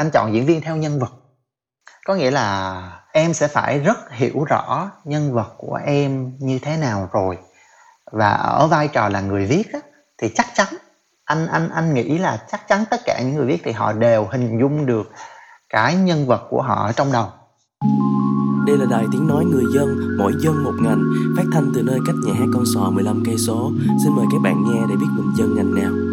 anh chọn diễn viên theo nhân vật có nghĩa là em sẽ phải rất hiểu rõ nhân vật của em như thế nào rồi và ở vai trò là người viết á, thì chắc chắn anh anh anh nghĩ là chắc chắn tất cả những người viết thì họ đều hình dung được cái nhân vật của họ ở trong đầu đây là đài tiếng nói người dân, mỗi dân một ngành, phát thanh từ nơi cách nhà hát con sò 15 cây số. Xin mời các bạn nghe để biết mình dân ngành nào.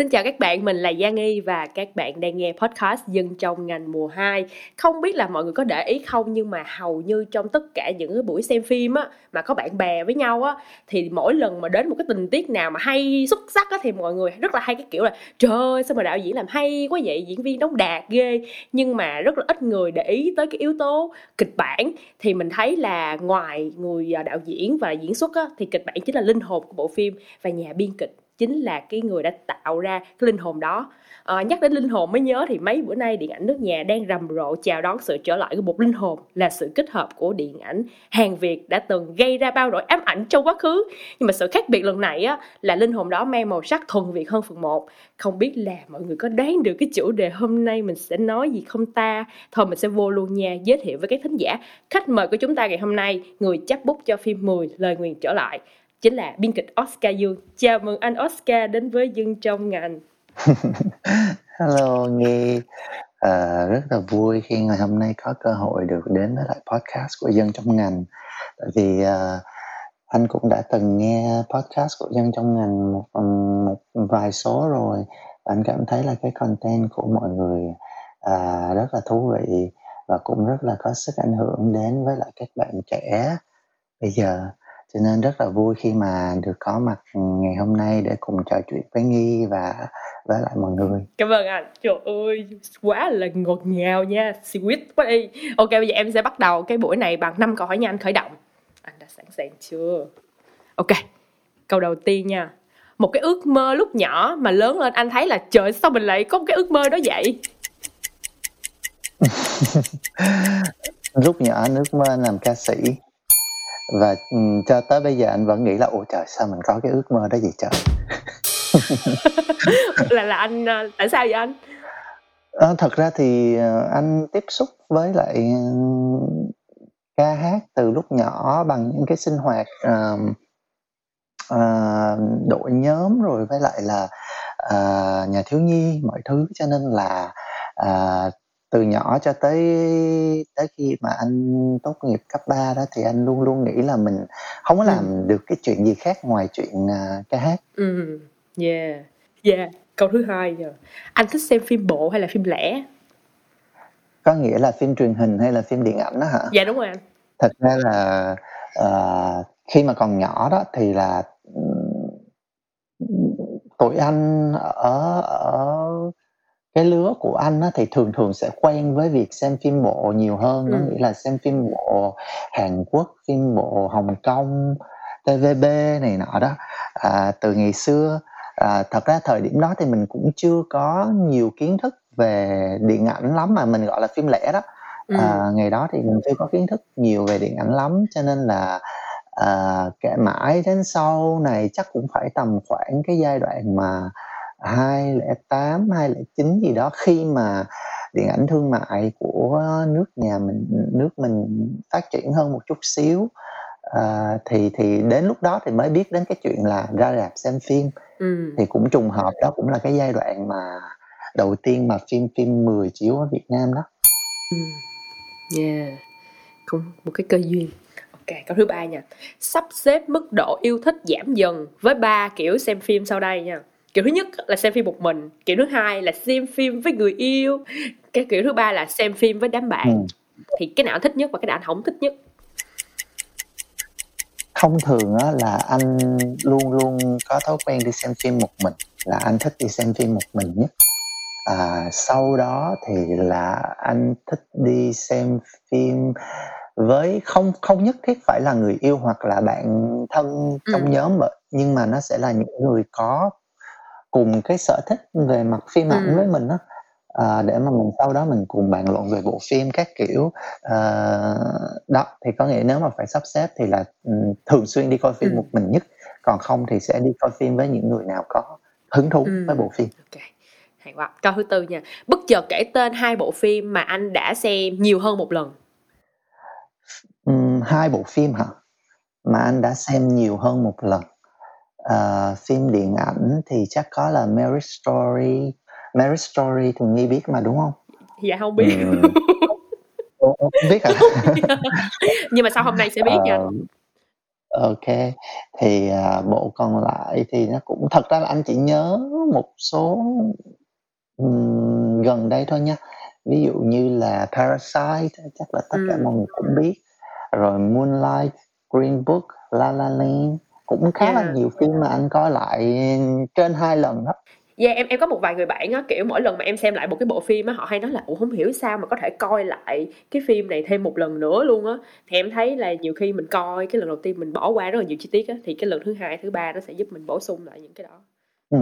Xin chào các bạn, mình là Giang Nghi và các bạn đang nghe podcast Dân trong ngành mùa 2 Không biết là mọi người có để ý không nhưng mà hầu như trong tất cả những cái buổi xem phim á Mà có bạn bè với nhau á Thì mỗi lần mà đến một cái tình tiết nào mà hay xuất sắc á Thì mọi người rất là hay cái kiểu là Trời ơi sao mà đạo diễn làm hay quá vậy, diễn viên đóng đạt ghê. Nhưng mà rất là ít người để ý tới cái yếu tố kịch bản. Thì mình thấy là ngoài người à, đạo diễn và diễn xuất á Thì kịch bản chính là linh hồn của bộ phim và nhà biên kịch chính là cái người đã tạo ra cái linh hồn đó. À, nhắc đến linh hồn mới nhớ thì mấy bữa nay điện ảnh nước nhà đang rầm rộ chào đón sự trở lại của một linh hồn là sự kết hợp của điện ảnh hàng việt đã từng gây ra bao nỗi ám ảnh trong quá khứ. Nhưng mà sự khác biệt lần này á là linh hồn đó mang màu sắc thuần việt hơn phần 1 không biết là mọi người có đoán được cái chủ đề hôm nay mình sẽ nói gì không ta? Thôi mình sẽ vô luôn nha giới thiệu với các thính giả. Khách mời của chúng ta ngày hôm nay người chấp bút cho phim 10 lời nguyền trở lại chính là biên kịch Oscar Dương. Chào mừng anh Oscar đến với dân trong ngành. Hello Nghi, à, rất là vui khi ngày hôm nay có cơ hội được đến với lại podcast của dân trong ngành. Tại vì uh, anh cũng đã từng nghe podcast của dân trong ngành một, một vài số rồi. Và anh cảm thấy là cái content của mọi người uh, rất là thú vị và cũng rất là có sức ảnh hưởng đến với lại các bạn trẻ bây giờ cho nên rất là vui khi mà được có mặt ngày hôm nay để cùng trò chuyện với Nghi và với lại mọi người. Cảm ơn anh. Trời ơi, quá là ngọt ngào nha, sweet quá đi. Ok, bây giờ em sẽ bắt đầu cái buổi này bằng năm câu hỏi nhanh khởi động. Anh đã sẵn sàng chưa? Ok, câu đầu tiên nha. Một cái ước mơ lúc nhỏ mà lớn lên anh thấy là trời sao mình lại có một cái ước mơ đó vậy? lúc nhỏ ước mơ làm ca sĩ và ừ, cho tới bây giờ anh vẫn nghĩ là ôi trời sao mình có cái ước mơ đó vậy trời? Là là anh ờ, tại sao vậy anh? À, thật ra thì ờ, anh tiếp xúc với lại ca hát từ lúc nhỏ bằng những cái sinh hoạt uh, uh, đội nhóm rồi với lại là uh, nhà thiếu nhi mọi thứ. Cho nên là uh, từ nhỏ cho tới tới khi mà anh tốt nghiệp cấp 3 đó thì anh luôn luôn nghĩ là mình không có làm ừ. được cái chuyện gì khác ngoài chuyện uh, ca hát. Ừ. Yeah. Yeah. Câu thứ hai giờ. Anh thích xem phim bộ hay là phim lẻ? Có nghĩa là phim truyền hình hay là phim điện ảnh đó hả? Dạ đúng rồi anh. Thật ra là uh, khi mà còn nhỏ đó thì là tụi anh ở ở cái lứa của anh á, thì thường thường sẽ quen với việc xem phim bộ nhiều hơn có nghĩa là xem phim bộ Hàn Quốc, phim bộ Hồng Kông, TVB này nọ đó. À, từ ngày xưa à, thật ra thời điểm đó thì mình cũng chưa có nhiều kiến thức về điện ảnh lắm mà mình gọi là phim lẻ đó. À, ngày đó thì mình chưa có kiến thức nhiều về điện ảnh lắm cho nên là à, kể mãi đến sau này chắc cũng phải tầm khoảng cái giai đoạn mà 2008, 2009 gì đó khi mà điện ảnh thương mại của nước nhà mình nước mình phát triển hơn một chút xíu à, thì thì đến lúc đó thì mới biết đến cái chuyện là ra rạp xem phim ừ. thì cũng trùng hợp đó cũng là cái giai đoạn mà đầu tiên mà phim phim 10 chiếu ở Việt Nam đó. Ừ. Yeah. Cũng một cái cơ duyên. Ok, câu thứ ba nha. Sắp xếp mức độ yêu thích giảm dần với ba kiểu xem phim sau đây nha kiểu thứ nhất là xem phim một mình kiểu thứ hai là xem phim với người yêu cái kiểu thứ ba là xem phim với đám bạn ừ. thì cái nào thích nhất và cái nào anh không thích nhất thông thường á, là anh luôn luôn có thói quen đi xem phim một mình là anh thích đi xem phim một mình nhất à, sau đó thì là anh thích đi xem phim với không không nhất thiết phải là người yêu hoặc là bạn thân trong ừ. nhóm nhưng mà nó sẽ là những người có cùng cái sở thích về mặt phim ảnh với mình á. À, để mà mình sau đó mình cùng bàn luận về bộ phim các kiểu. À, đó thì có nghĩa nếu mà phải sắp xếp thì là um, thường xuyên đi coi phim một mình nhất. Còn không thì sẽ đi coi phim với những người nào có hứng thú ừ. với bộ phim. Ok hay quá. Câu thứ tư nha. Bất chợt kể tên hai bộ phim mà anh đã xem nhiều hơn một lần. Um, hai bộ phim hả? Mà anh đã xem nhiều hơn một lần uh, phim điện ảnh thì chắc có là Mary Story. Mary Story thì nghi biết mà đúng không? Dạ không biết. Ừ. không biết hả? Nhưng mà sau hôm nay sẽ biết nha. Uh, ok. Thì uh, bộ còn lại thì nó cũng thật ra là anh chỉ nhớ một số um, gần đây thôi nha. Ví dụ như là Parasite chắc là tất cả ừ. mọi người cũng biết. Rồi Moonlight Green Book La La Land cũng khá yeah. là nhiều phim mà anh coi lại trên hai lần đó yeah, em em có một vài người bạn á kiểu mỗi lần mà em xem lại một cái bộ phim á họ hay nói là ủa không hiểu sao mà có thể coi lại cái phim này thêm một lần nữa luôn á thì em thấy là nhiều khi mình coi cái lần đầu tiên mình bỏ qua rất là nhiều chi tiết á thì cái lần thứ hai thứ ba nó sẽ giúp mình bổ sung lại những cái đó Ừ.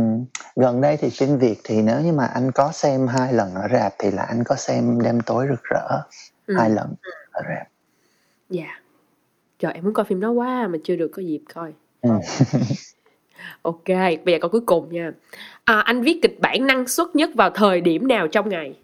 Gần đây thì phim Việt thì nếu như mà anh có xem hai lần ở rạp thì là anh có xem đêm tối rực rỡ ừ. hai lần ở rạp. Dạ. Yeah. Trời em muốn coi phim đó quá mà chưa được có dịp coi. Ừ. ok, bây giờ câu cuối cùng nha. À, anh viết kịch bản năng suất nhất vào thời điểm nào trong ngày?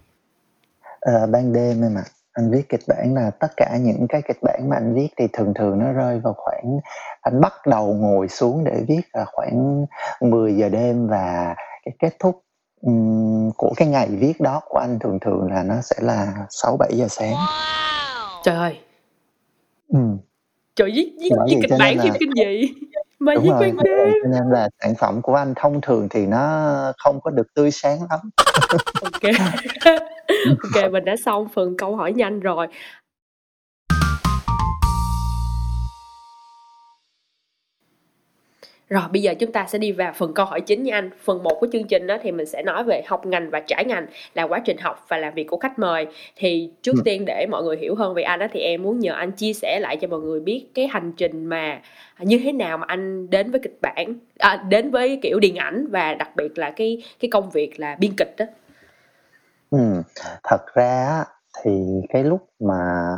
À, ban đêm em ạ. Anh viết kịch bản là tất cả những cái kịch bản mà anh viết thì thường thường nó rơi vào khoảng anh bắt đầu ngồi xuống để viết là khoảng 10 giờ đêm và cái kết thúc um, của cái ngày viết đó của anh thường thường là nó sẽ là 6 7 giờ sáng. Wow. Trời ơi. Ừ. Trời viết viết, viết kịch bản phim kinh dị mà Đúng rồi, cho nên là sản phẩm của anh thông thường thì nó không có được tươi sáng lắm. OK. OK, mình đã xong phần câu hỏi nhanh rồi. Rồi bây giờ chúng ta sẽ đi vào phần câu hỏi chính nha anh. Phần 1 của chương trình đó thì mình sẽ nói về học ngành và trải ngành là quá trình học và làm việc của khách mời. Thì trước ừ. tiên để mọi người hiểu hơn về anh đó thì em muốn nhờ anh chia sẻ lại cho mọi người biết cái hành trình mà như thế nào mà anh đến với kịch bản à, đến với kiểu điện ảnh và đặc biệt là cái cái công việc là biên kịch đó. Ừ, thật ra thì cái lúc mà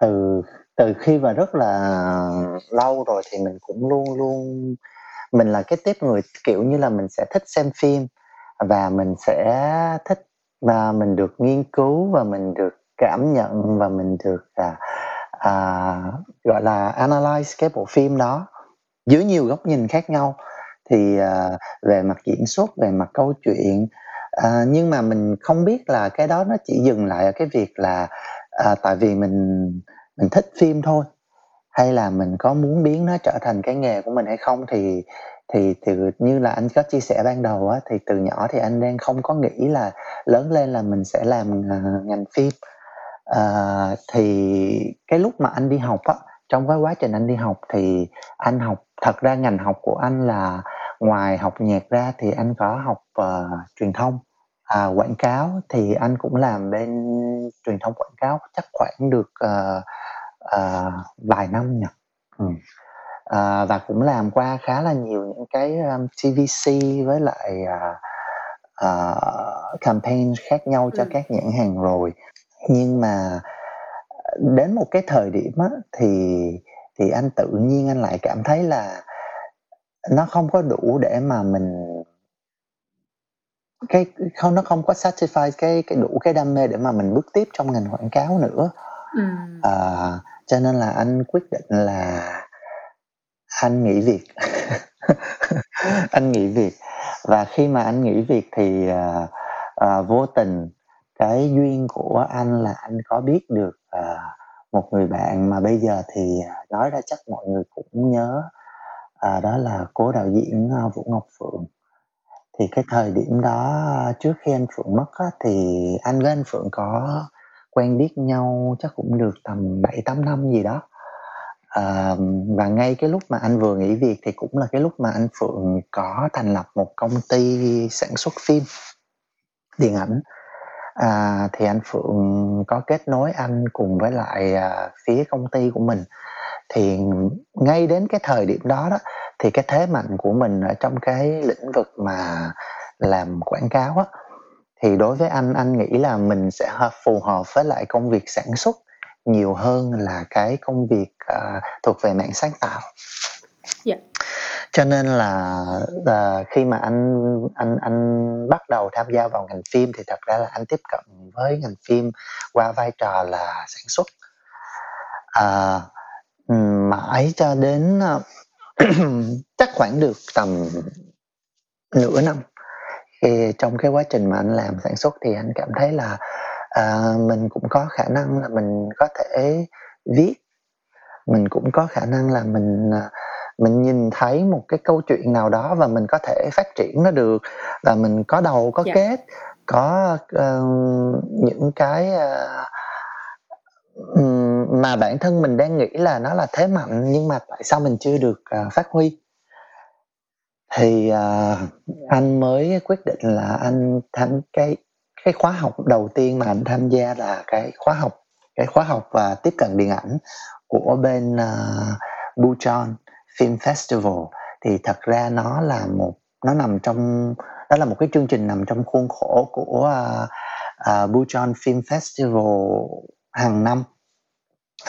từ từ khi mà rất là lâu rồi thì mình cũng luôn luôn mình là cái tiếp người kiểu như là mình sẽ thích xem phim và mình sẽ thích và mình được nghiên cứu và mình được cảm nhận và mình được à, à, gọi là analyze cái bộ phim đó dưới nhiều góc nhìn khác nhau. Thì à, về mặt diễn xuất về mặt câu chuyện à, nhưng mà mình không biết là cái đó nó chỉ dừng lại ở cái việc là à, tại vì mình mình thích phim thôi. Hay là mình có muốn biến nó trở thành cái nghề của mình hay không thì thì từ như là anh có chia sẻ ban đầu á thì từ nhỏ thì anh đang không có nghĩ là lớn lên là mình sẽ làm uh, ngành phim. Uh, thì cái lúc mà anh đi học á trong cái quá trình anh đi học thì anh học thật ra ngành học của anh là ngoài học nhạc ra thì anh có học uh, truyền thông à, quảng cáo thì anh cũng làm bên truyền thông quảng cáo chắc khoảng được uh, uh, vài năm nhỉ ừ. uh, và cũng làm qua khá là nhiều những cái um, TVC với lại uh, uh, campaign khác nhau cho ừ. các nhãn hàng rồi nhưng mà đến một cái thời điểm á, thì thì anh tự nhiên anh lại cảm thấy là nó không có đủ để mà mình cái không nó không có satisfy cái cái đủ cái đam mê để mà mình bước tiếp trong ngành quảng cáo nữa. Ừ. à, cho nên là anh quyết định là anh nghỉ việc. Anh nghỉ việc. Và khi mà anh nghỉ việc thì uh, uh, vô tình cái duyên của anh là anh có biết được uh, một người bạn mà bây giờ thì nói ra chắc mọi người cũng nhớ. Uh, đó là cố đạo diễn uh, Vũ Ngọc Phượng thì cái thời điểm đó trước khi anh Phượng mất á, thì anh với anh Phượng có quen biết nhau chắc cũng được tầm 7-8 năm gì đó. À, và ngay cái lúc mà anh vừa nghỉ việc thì cũng là cái lúc mà anh Phượng có thành lập một công ty sản xuất phim điện ảnh. À, thì anh Phượng có kết nối anh cùng với lại à, phía công ty của mình. Thì ngay đến cái thời điểm đó đó thì cái thế mạnh của mình ở trong cái lĩnh vực mà làm quảng cáo á thì đối với anh anh nghĩ là mình sẽ phù hợp với lại công việc sản xuất nhiều hơn là cái công việc uh, thuộc về mạng sáng tạo. Yeah. cho nên là, là khi mà anh anh anh bắt đầu tham gia vào ngành phim thì thật ra là anh tiếp cận với ngành phim qua vai trò là sản xuất à, mãi cho đến chắc khoảng được tầm nửa năm thì trong cái quá trình mà anh làm sản xuất thì anh cảm thấy là à, mình cũng có khả năng là mình có thể viết mình cũng có khả năng là mình à, mình nhìn thấy một cái câu chuyện nào đó và mình có thể phát triển nó được và mình có đầu có yeah. Dạ. kết có uh, những cái uh, mà bản thân mình đang nghĩ là nó là thế mạnh nhưng mà tại sao mình chưa được uh, phát huy? Thì uh, anh mới quyết định là anh tham cái cái khóa học đầu tiên mà anh tham gia là cái khóa học cái khóa học và tiếp cận điện ảnh của bên uh, Bucheon Film Festival. Thì thật ra nó là một nó nằm trong đó là một cái chương trình nằm trong khuôn khổ của uh, uh, Bucheon Film Festival hàng năm.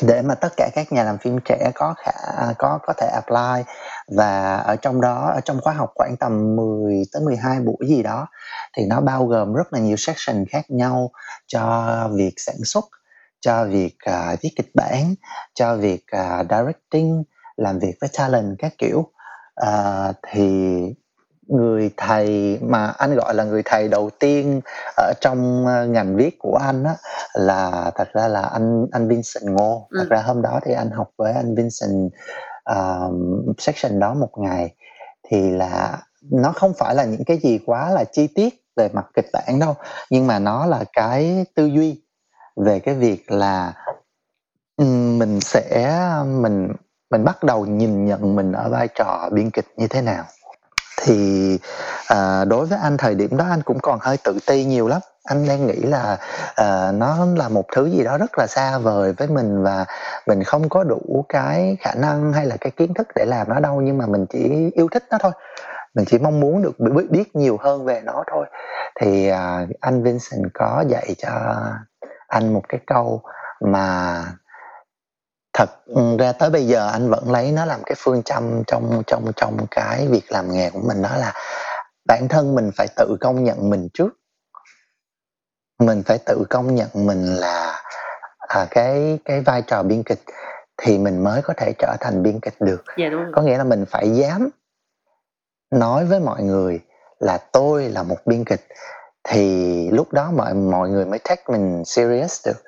Để mà tất cả các nhà làm phim trẻ có khả à, có có thể apply và ở trong đó ở trong khóa học khoảng tầm 10 tới 12 buổi gì đó thì nó bao gồm rất là nhiều section khác nhau cho việc sản xuất cho việc uh, viết kịch bản cho việc uh, directing làm việc với talent các kiểu. Uh, thì người thầy mà anh gọi là người thầy đầu tiên ở trong ngành viết của anh á là thật ra là anh anh Vincent Ngô. Thật ừ. ra hôm đó thì anh học với anh Vincent uh, section đó một ngày. Thì là nó không phải là những cái gì quá là chi tiết về mặt kịch bản đâu nhưng mà nó là cái tư duy về cái việc là mình sẽ mình mình bắt đầu nhìn nhận mình ở vai trò biên kịch như thế nào thì à, đối với anh thời điểm đó anh cũng còn hơi tự ti nhiều lắm. Anh đang nghĩ là uh, nó là một thứ gì đó rất là xa vời với mình và mình không có đủ cái khả năng hay là cái kiến thức để làm nó đâu nhưng mà mình chỉ yêu thích nó thôi. Mình chỉ mong muốn được biết, biết nhiều hơn về nó thôi. Thì uh, anh Vincent có dạy cho anh một cái câu mà thật ra tới bây giờ anh vẫn lấy nó làm cái phương châm trong trong trong cái việc làm nghề của mình đó là bản thân mình phải tự công nhận mình trước. Mình phải tự công nhận mình là à, cái cái vai trò biên kịch thì mình mới có thể trở thành biên kịch được. Dạ, đúng có nghĩa là mình phải dám nói với mọi người là tôi là một biên kịch thì lúc đó mọi mọi người mới take mình serious được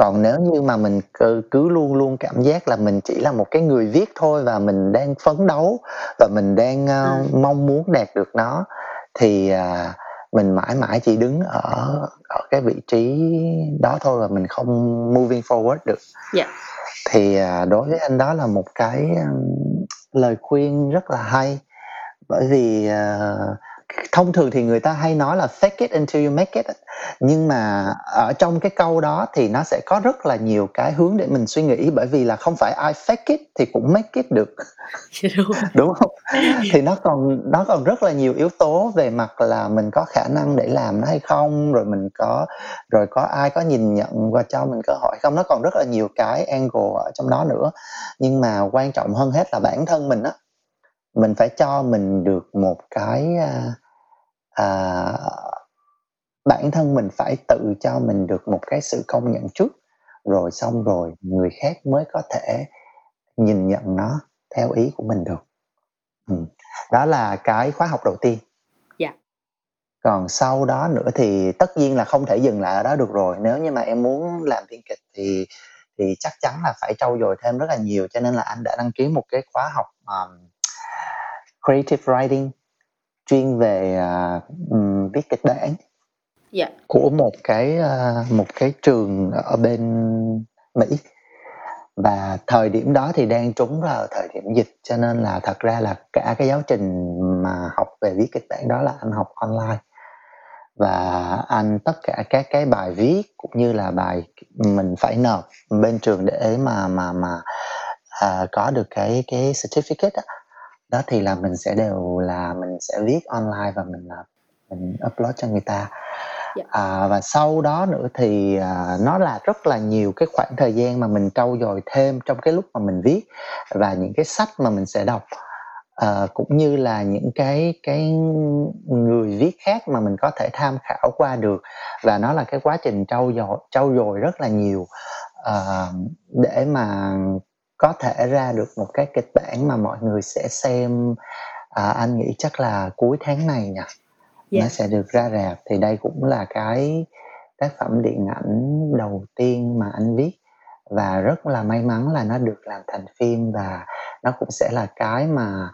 còn nếu như mà mình cứ, cứ luôn luôn cảm giác là mình chỉ là một cái người viết thôi và mình đang phấn đấu và mình đang uh, mong muốn đạt được nó thì uh, mình mãi mãi chỉ đứng ở ở cái vị trí đó thôi và mình không moving forward được yeah. Dạ. thì uh, đối với anh đó là một cái um, lời khuyên rất là hay bởi vì uh, thông thường thì người ta hay nói là fake it until you make it nhưng mà ở trong cái câu đó thì nó sẽ có rất là nhiều cái hướng để mình suy nghĩ bởi vì là không phải ai fake it thì cũng make it được. Dạ, đúng không? Thì nó còn nó còn rất là nhiều yếu tố về mặt là mình có khả năng để làm nó hay không rồi mình có rồi có ai có nhìn nhận và cho mình cơ hội không? Nó còn rất là nhiều cái angle ở trong đó nữa. Nhưng mà quan trọng hơn hết là bản thân mình á mình phải cho mình được một cái à, à, bản thân mình phải tự cho mình được một cái sự công nhận trước rồi xong rồi người khác mới có thể nhìn nhận nó theo ý của mình được. Ừ. đó là cái khóa học đầu tiên. Dạ. Còn sau đó nữa thì tất nhiên là không thể dừng lại ở đó được rồi. Nếu như mà em muốn làm biên kịch thì thì chắc chắn là phải trau dồi thêm rất là nhiều cho nên là anh đã đăng ký một cái khóa học um, creative writing chuyên về uh, viết kịch bản dạ. của một cái uh, một cái trường ở bên Mỹ và thời điểm đó thì đang trúng vào thời điểm dịch cho nên là thật ra là cả cái giáo trình mà học về viết kịch bản đó là anh học online và anh tất cả các cái bài viết cũng như là bài mình phải nộp bên trường để mà mà mà à, có được cái cái certificate đó, đó thì là mình sẽ đều là mình sẽ viết online và mình là mình upload cho người ta. Dạ. à, và sau đó nữa thì à, nó là rất là nhiều cái khoảng thời gian mà mình trau dồi thêm trong cái lúc mà mình viết và những cái sách mà mình sẽ đọc. Ờ, cũng như là những cái cái người viết khác mà mình có thể tham khảo qua được. Và nó là cái quá trình trau dồi trau dồi rất là nhiều ờ, để mà có thể ra được một cái kịch bản mà mọi người sẽ xem. À, anh nghĩ chắc là cuối tháng này nhỉ? Nó Yeah. sẽ được ra rạp. Thì đây cũng là cái tác phẩm điện ảnh đầu tiên mà anh viết. Và rất là may mắn là nó được làm thành phim và nó cũng sẽ là cái mà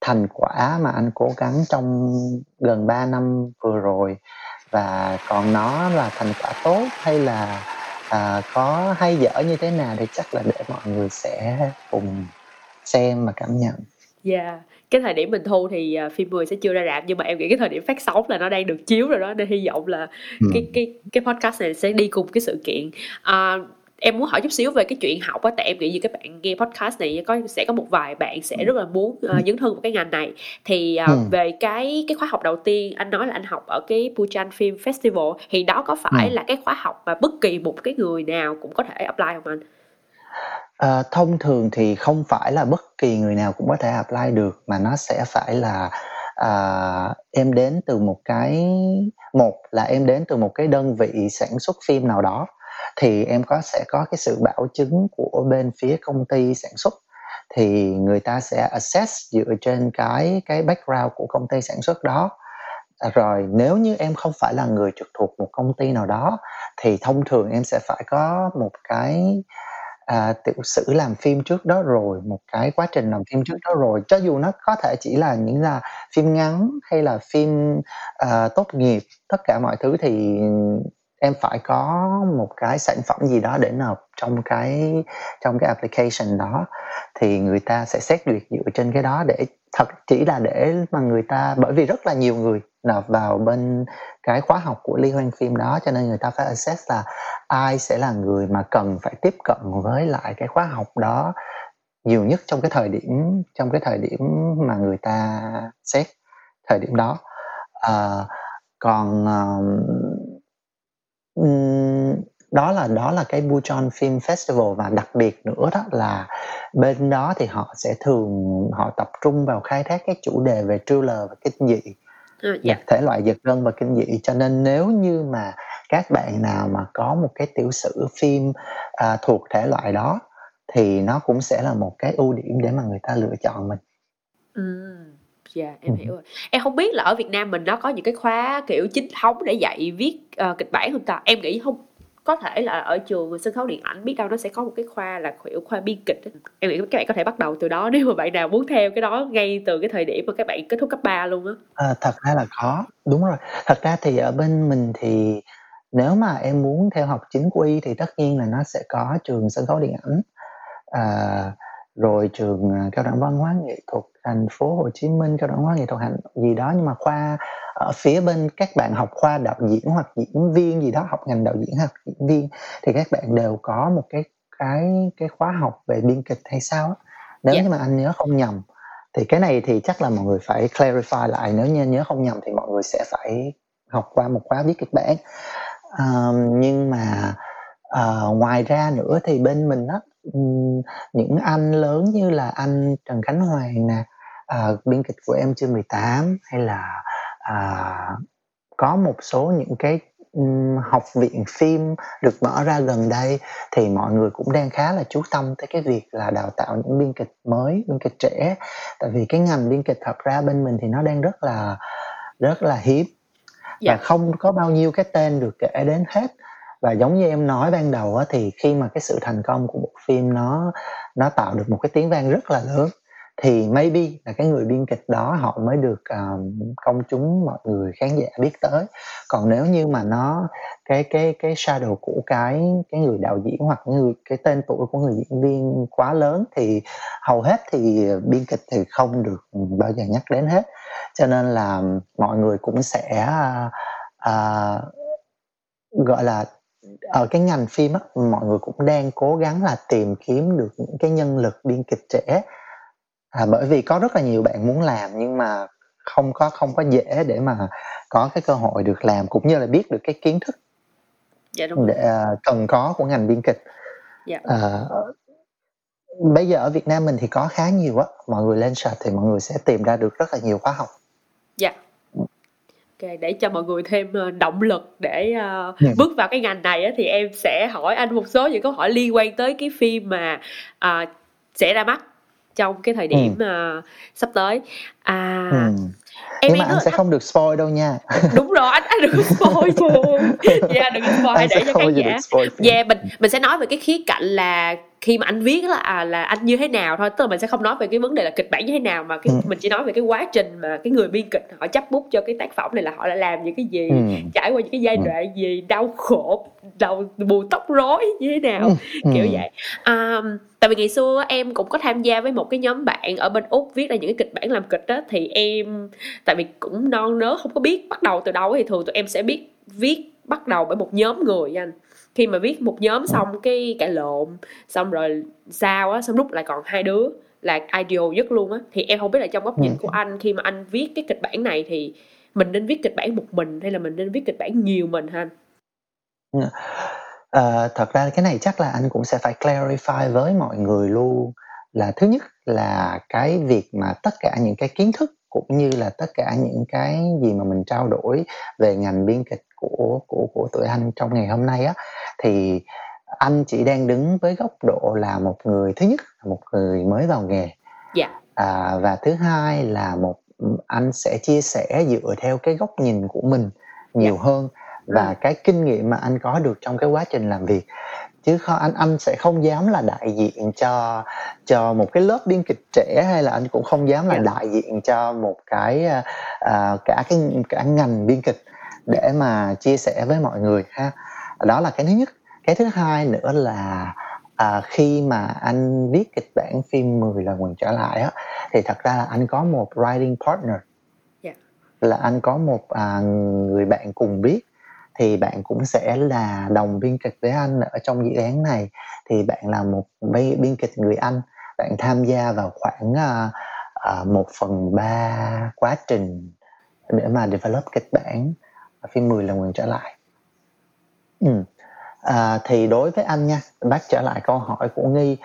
thành quả mà anh cố gắng trong gần 3 năm vừa rồi. Và còn nó là thành quả tốt hay là à, có hay dở như thế nào thì chắc là để mọi người sẽ cùng xem và cảm nhận Yeah. Cái thời điểm mình thu thì à, phim 10 sẽ chưa ra rạp nhưng mà em nghĩ cái thời điểm phát sóng là nó đang được chiếu rồi đó nên hy vọng là ừ. cái cái cái podcast này sẽ đi cùng cái sự kiện. À, em muốn hỏi chút xíu về cái chuyện học á tại em nghĩ như các bạn nghe podcast này có sẽ có một vài bạn sẽ rất là muốn uh, dấn thân vào cái ngành này thì uh, Ừ. về cái cái khóa học đầu tiên anh nói là anh học ở cái Busan Film Festival thì đó có phải Ừ. là cái khóa học mà bất kỳ một cái người nào cũng có thể apply không anh? Ờ, thông thường thì không phải là bất kỳ người nào cũng có thể apply được mà nó sẽ phải là à, em đến từ một cái một là em đến từ một cái đơn vị sản xuất phim nào đó thì em có sẽ có cái sự bảo chứng của bên phía công ty sản xuất. Thì người ta sẽ assess dựa trên cái cái background của công ty sản xuất đó. Rồi nếu như em không phải là người trực thuộc một công ty nào đó thì thông thường em sẽ phải có một cái à, tiểu sử làm phim trước đó rồi một cái quá trình làm phim trước đó rồi. Cho dù nó có thể chỉ là những là phim ngắn hay là phim à, tốt nghiệp tất cả mọi thứ thì em phải có một cái sản phẩm gì đó để nộp trong cái trong cái application đó. Thì người ta sẽ xét duyệt dựa trên cái đó để thật chỉ là để mà người ta bởi vì rất là nhiều người nộp vào bên cái khóa học của liên hoan phim đó cho nên người ta phải assess là ai sẽ là người mà cần phải tiếp cận với lại cái khóa học đó nhiều nhất trong cái thời điểm trong cái thời điểm mà người ta xét thời điểm đó. À, còn um, đó là đó là cái Busan Film Festival và đặc biệt nữa đó là bên đó thì họ sẽ thường họ tập trung vào khai thác cái chủ đề về thriller và kinh dị À, dạ. thể loại giật gân và kinh dị cho nên nếu như mà các bạn nào mà có một cái tiểu sử phim à, thuộc thể loại đó thì nó cũng sẽ là một cái ưu điểm để mà người ta lựa chọn mình Ừ. Dạ em Ừ. hiểu rồi. Em không biết là ở Việt Nam mình nó có những cái khóa kiểu chính thống để dạy viết ờ, kịch bản không ta? Em nghĩ không có thể là ở trường sân khấu điện ảnh biết đâu nó sẽ có một cái khoa là kiểu khoa biên kịch em nghĩ các bạn có thể bắt đầu từ đó nếu mà bạn nào muốn theo cái đó ngay từ cái thời điểm mà các bạn kết thúc cấp 3 luôn á À, thật ra là có đúng rồi thật ra thì ở bên mình thì nếu mà em muốn theo học chính quy thì tất nhiên là nó sẽ có trường sân khấu điện ảnh à, rồi trường à, cao đẳng văn hóa nghệ thuật thành phố Hồ Chí Minh cao đẳng văn hóa nghệ thuật hành gì đó nhưng mà khoa ở phía bên các bạn học khoa đạo diễn hoặc diễn viên gì đó học ngành đạo diễn hoặc diễn viên thì các bạn đều có một cái cái cái khóa học về biên kịch hay sao á. Nếu Dạ. như mà anh nhớ không nhầm thì cái này thì chắc là mọi người phải clarify lại. Nếu như nhớ không nhầm thì mọi người sẽ phải học qua một khóa viết kịch bản. À, nhưng mà à, ngoài ra nữa thì bên mình á những anh lớn như là anh Trần Khánh Hoàng nè à, biên kịch của em chưa 18 hay là à, có một số những cái ừm, học viện phim được mở ra gần đây thì mọi người cũng đang khá là chú tâm tới cái việc là đào tạo những biên kịch mới biên kịch trẻ. Tại vì cái ngành biên kịch thật ra bên mình thì nó đang rất là rất là hiếm. Dạ. và không có bao nhiêu cái tên được kể đến hết và giống như em nói ban đầu á, thì khi mà cái sự thành công của bộ phim nó nó tạo được một cái tiếng vang rất là lớn thì maybe là cái người biên kịch đó họ mới được um, công chúng mọi người khán giả biết tới. Còn nếu như mà nó cái cái cái shadow của cái cái người đạo diễn hoặc người cái tên tuổi của người diễn viên quá lớn thì hầu hết thì biên kịch thì không được bao giờ nhắc đến hết. Cho nên là mọi người cũng sẽ uh, uh, gọi là ở cái ngành phim á mọi người cũng đang cố gắng là tìm kiếm được những cái nhân lực biên kịch trẻ à, bởi vì có rất là nhiều bạn muốn làm nhưng mà không có không có dễ để mà có cái cơ hội được làm cũng như là biết được cái kiến thức dạ đúng để à, cần có của ngành biên kịch. Dạ. à, bây giờ ở Việt Nam mình thì có khá nhiều á. Mọi người lên search thì mọi người sẽ tìm ra được rất là nhiều khóa học. Dạ Ok, để cho mọi người thêm ờ, động lực để uh, ừ. bước vào cái ngành này á, thì em sẽ hỏi anh một số những câu hỏi liên quan tới cái phim mà uh, sẽ ra mắt trong cái thời điểm ừ. uh, sắp tới. À, ừ em nhưng mà anh sẽ không được spoil đâu nha đúng rồi anh anh đừng spoil luôn dạ đừng spoil để cho khán giả dạ yeah, mình mình sẽ nói về cái khía cạnh là khi mà anh viết là à, là anh như thế nào thôi tức là mình sẽ không nói về cái vấn đề là kịch bản như thế nào mà cái, ừ. mình chỉ nói về cái quá trình mà cái người biên kịch họ chấp bút cho cái tác phẩm này là họ đã làm những cái gì ừ. trải qua những cái giai ừ. đoạn gì đau khổ đầu buồn tóc rối như thế nào ừ. kiểu ừ. vậy à, tại vì ngày xưa em cũng có tham gia với một cái nhóm bạn ở bên úc viết ra những cái kịch bản làm kịch đó thì em tại vì cũng non nớ không có biết bắt đầu từ đâu thì thường tụi em sẽ biết viết bắt đầu bởi một nhóm người anh khi mà viết một nhóm xong cái cãi lộn xong rồi sao á xong lúc lại còn hai đứa là ideal nhất luôn á. Thì em không biết là trong góc nhìn của anh khi mà anh viết cái kịch bản này thì mình nên viết kịch bản một mình hay là mình nên viết kịch bản nhiều mình ha? Anh à, thật ra cái này chắc là anh cũng sẽ phải clarify với mọi người luôn. Là thứ nhất là cái việc mà tất cả những cái kiến thức cũng như là tất cả những cái gì mà mình trao đổi về ngành biên kịch của của của tụi anh trong ngày hôm nay á thì anh chỉ đang đứng với góc độ là một người thứ nhất là một người mới vào nghề yeah. Dạ. à, và thứ hai là một anh sẽ chia sẻ dựa theo cái góc nhìn của mình nhiều yeah. Dạ. hơn và ừ. cái kinh nghiệm mà anh có được trong cái quá trình làm việc chứ không anh anh sẽ không dám là đại diện cho cho một cái lớp biên kịch trẻ hay là anh cũng không dám là yeah. Dạ. đại diện cho một cái uh, cả cái cả ngành biên kịch để mà chia sẻ với mọi người ha đó là cái thứ nhất. Cái thứ hai nữa là à, khi mà anh viết kịch bản phim 10 lần mình trở lại á thì thật ra là anh có một writing partner. Yeah. Dạ. là anh có một à, người bạn cùng viết. Thì bạn cũng sẽ là đồng biên kịch với anh ở trong dự án này. Thì bạn là một biên kịch người anh. Bạn tham gia vào khoảng uh, uh, một phần ba quá trình để mà develop kịch bản phim 10 lần quyền trở lại ừ. à, thì đối với anh nha bác trở lại câu hỏi của nghi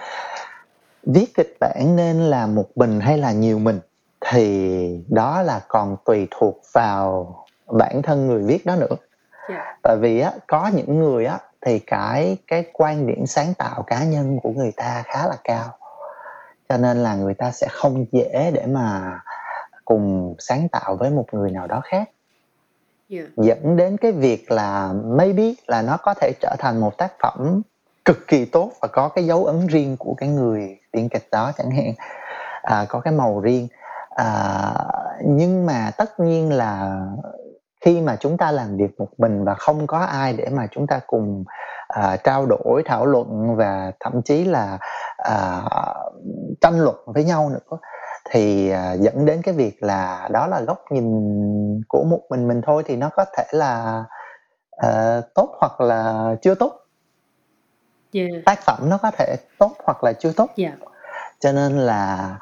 viết kịch bản nên là một mình hay là nhiều mình thì đó là còn tùy thuộc vào bản thân người viết đó nữa yeah. Dạ. tại vì á có những người á thì cái cái quan điểm sáng tạo cá nhân của người ta khá là cao cho nên là người ta sẽ không dễ để mà cùng sáng tạo với một người nào đó khác yeah. dẫn đến cái việc là maybe là nó có thể trở thành một tác phẩm cực kỳ tốt và có cái dấu ấn riêng của cái người biên kịch đó chẳng hạn à, có cái màu riêng à, nhưng mà tất nhiên là khi mà chúng ta làm việc một mình và không có ai để mà chúng ta cùng à, trao đổi thảo luận và thậm chí là à, tranh luận với nhau nữa thì à, dẫn đến cái việc là đó là góc nhìn của một mình mình thôi thì nó có thể là à, tốt hoặc là chưa tốt yeah. tác phẩm nó có thể tốt hoặc là chưa tốt yeah. cho nên là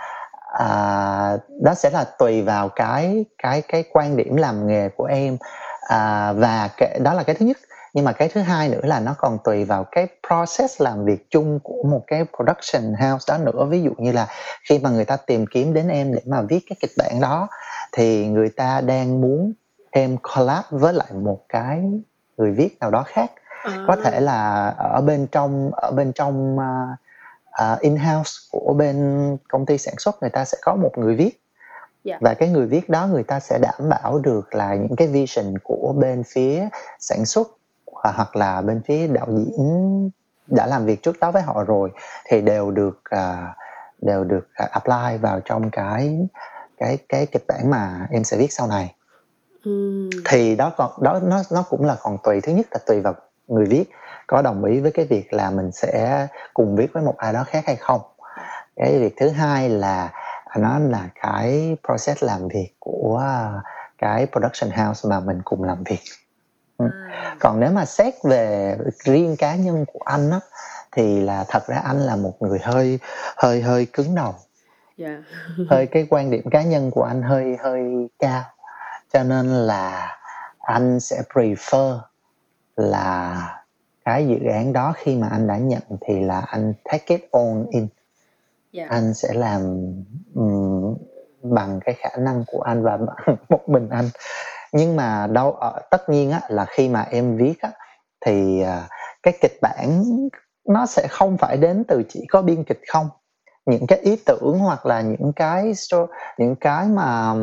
à, đó sẽ là tùy vào cái cái cái quan điểm làm nghề của em à, và cái, đó là cái thứ nhất nhưng mà cái thứ hai nữa là nó còn tùy vào cái process làm việc chung của một cái production house đó nữa ví dụ như là khi mà người ta tìm kiếm đến em để mà viết cái kịch bản đó thì người ta đang muốn em collab với lại một cái người viết nào đó khác à. có thể là ở bên trong ở bên trong uh, uh, in-house của bên công ty sản xuất người ta sẽ có một người viết Yeah. Dạ. và cái người viết đó người ta sẽ đảm bảo được là những cái vision của bên phía sản xuất hoặc là bên phía đạo diễn đã làm việc trước đó với họ rồi thì đều được uh, đều được uh, apply vào trong cái cái cái kịch bản mà em sẽ viết sau này mm. thì đó còn đó nó nó cũng là còn tùy thứ nhất là tùy vào người viết có đồng ý với cái việc là mình sẽ cùng viết với một ai đó khác hay không cái việc thứ hai là nó là cái process làm việc của cái production house mà mình cùng làm việc ừ. Còn nếu mà xét về riêng cá nhân của anh á thì là thật ra anh là một người hơi hơi hơi cứng đầu. Yeah. hơi cái quan điểm cá nhân của anh hơi hơi cao. Cho nên là anh sẽ prefer là cái dự án đó khi mà anh đã nhận thì là anh take it on in. Dạ. anh sẽ làm ừm, bằng cái khả năng của anh và bằng một mình anh nhưng mà đâu ở tất nhiên á là khi mà em viết á thì à, cái kịch bản nó sẽ không phải đến từ chỉ có biên kịch không. Những cái ý tưởng hoặc là những cái những cái mà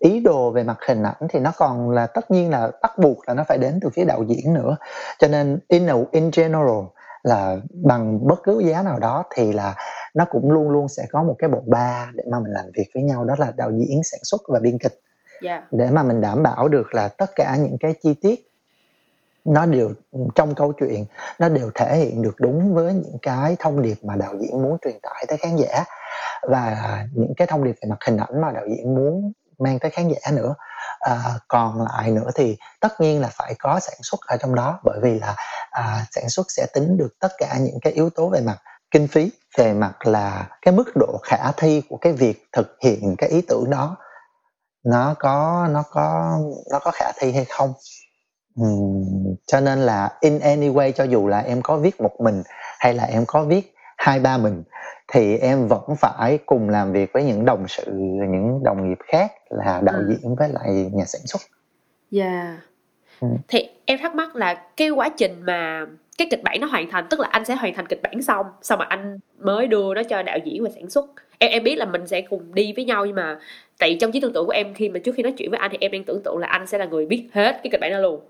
ý đồ về mặt hình ảnh thì nó còn là tất nhiên là bắt buộc là nó phải đến từ phía đạo diễn nữa. Cho nên in a, in general là bằng bất cứ giá nào đó thì là nó cũng luôn luôn sẽ có một cái bộ ba để mà mình làm việc với nhau đó là đạo diễn sản xuất và biên kịch yeah. để mà mình đảm bảo được là tất cả những cái chi tiết nó đều trong câu chuyện nó đều thể hiện được đúng với những cái thông điệp mà đạo diễn muốn truyền tải tới khán giả. Và những cái thông điệp về mặt hình ảnh mà đạo diễn muốn mang tới khán giả nữa. À, còn lại nữa thì tất nhiên là phải có sản xuất ở trong đó bởi vì là à, sản xuất sẽ tính được tất cả những cái yếu tố về mặt kinh phí về mặt là cái mức độ khả thi của cái việc thực hiện cái ý tưởng đó nó có nó có nó có khả thi hay không Ừm, cho nên là in any way cho dù là em có viết một mình hay là em có viết hai ba mình thì em vẫn phải cùng làm việc với những đồng sự những đồng nghiệp khác là đạo Ừ. diễn với lại nhà sản xuất dạ Ừ. thì em thắc mắc là cái quá trình mà cái kịch bản nó hoàn thành tức là anh sẽ hoàn thành kịch bản xong xong mà anh mới đưa nó cho đạo diễn và sản xuất em em biết là mình sẽ cùng đi với nhau nhưng mà tại trong trí tưởng tượng của em khi mà trước khi nói chuyện với anh thì em đang tưởng tượng là anh sẽ là người biết hết cái kịch bản đó luôn.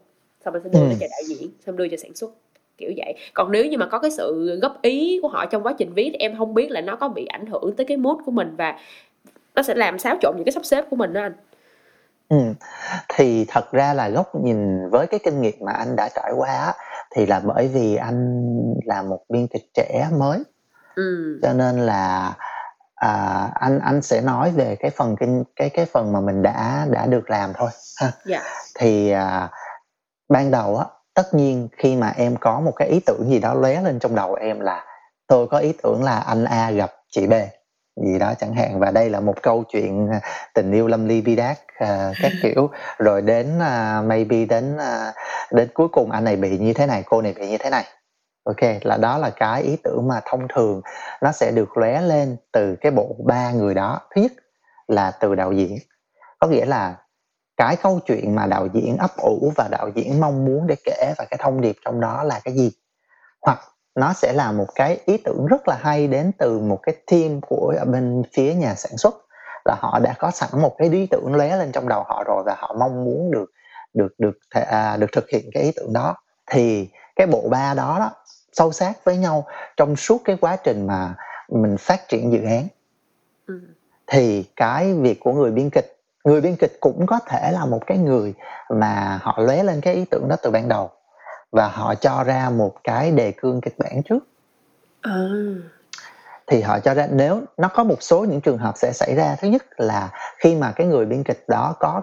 Xong anh sẽ đưa Ừ. cho đạo diễn xong đưa cho sản xuất kiểu vậy. Còn nếu như mà có cái sự góp ý của họ trong quá trình viết thì em không biết là nó có bị ảnh hưởng tới cái mood của mình và nó sẽ làm xáo trộn những cái sắp xếp của mình đó anh. Ừ. Thì thật ra là góc nhìn với cái kinh nghiệm mà anh đã trải qua thì là bởi vì anh là một biên kịch trẻ mới. Ừ. Cho nên là à, anh anh sẽ nói về cái phần kinh cái cái phần mà mình đã đã được làm thôi ha. Dạ. Thì à, ban đầu á tất nhiên khi mà em có một cái ý tưởng gì đó lóe lên trong đầu em là tôi có ý tưởng là anh A gặp chị B gì đó chẳng hạn. Và đây là một câu chuyện à, tình yêu lâm ly bi đát à, các kiểu. Rồi đến à, maybe đến à, đến cuối cùng anh này bị như thế này cô này bị như thế này ok là đó là cái ý tưởng mà thông thường nó sẽ được lóe lên từ cái bộ ba người đó. Thứ nhất là từ đạo diễn. Có nghĩa là cái câu chuyện mà đạo diễn ấp ủ và đạo diễn mong muốn để kể và cái thông điệp trong đó là cái gì? Hoặc nó sẽ là một cái ý tưởng rất là hay đến từ một cái team của ở bên phía nhà sản xuất là họ đã có sẵn một cái ý tưởng lóe lên trong đầu họ rồi và họ mong muốn được được được à, được thực hiện cái ý tưởng đó. Thì cái bộ ba đó, đó sâu sát với nhau trong suốt cái quá trình mà mình phát triển dự án. Ừ. Thì cái việc của người biên kịch người biên kịch cũng có thể là một cái người mà họ lóe lên cái ý tưởng đó từ ban đầu và họ cho ra một cái đề cương kịch bản trước. À thì họ cho ra nếu nó có một số những trường hợp sẽ xảy ra thứ nhất là khi mà cái người biên kịch đó có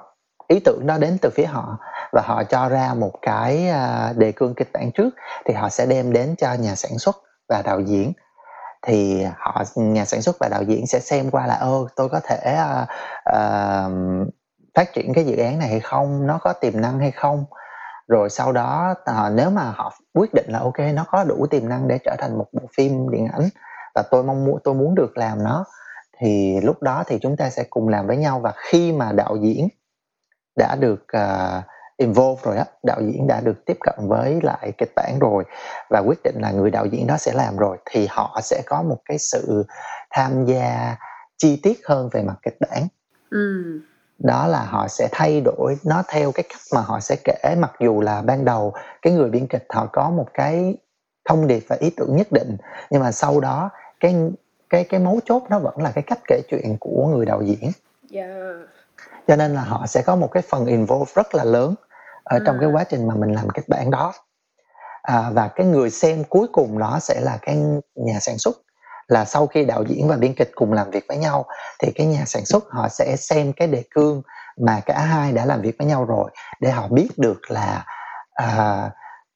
ý tưởng đó đến từ phía họ và họ cho ra một cái à, đề cương kịch bản trước thì họ sẽ đem đến cho nhà sản xuất và đạo diễn. Thì họ nhà sản xuất và đạo diễn sẽ xem qua là ô tôi có thể uh, uh, phát triển cái dự án này hay không? Nó có tiềm năng hay không? Rồi sau đó uh, nếu mà họ quyết định là ok nó có đủ tiềm năng để trở thành một bộ phim điện ảnh và tôi mong muốn tôi muốn được làm nó thì lúc đó thì chúng ta sẽ cùng làm với nhau. Và khi mà đạo diễn đã được uh, involve rồi á đạo diễn đã được tiếp cận với lại kịch bản rồi và quyết định là người đạo diễn đó sẽ làm rồi thì họ sẽ có một cái sự tham gia chi tiết hơn về mặt kịch bản. Ừ. Đó là họ sẽ thay đổi nó theo cái cách mà họ sẽ kể mặc dù là ban đầu cái người biên kịch họ có một cái thông điệp và ý tưởng nhất định nhưng mà sau đó cái cái cái mấu chốt nó vẫn là cái cách kể chuyện của người đạo diễn. Dạ cho nên là họ sẽ có một cái phần involve rất là lớn ở trong Ừ. cái quá trình mà mình làm kịch bản đó. À, và cái người xem cuối cùng đó sẽ là cái nhà sản xuất. Là sau khi đạo diễn và biên kịch cùng làm việc với nhau thì cái nhà sản xuất họ sẽ xem cái đề cương mà cả hai đã làm việc với nhau rồi để họ biết được là à,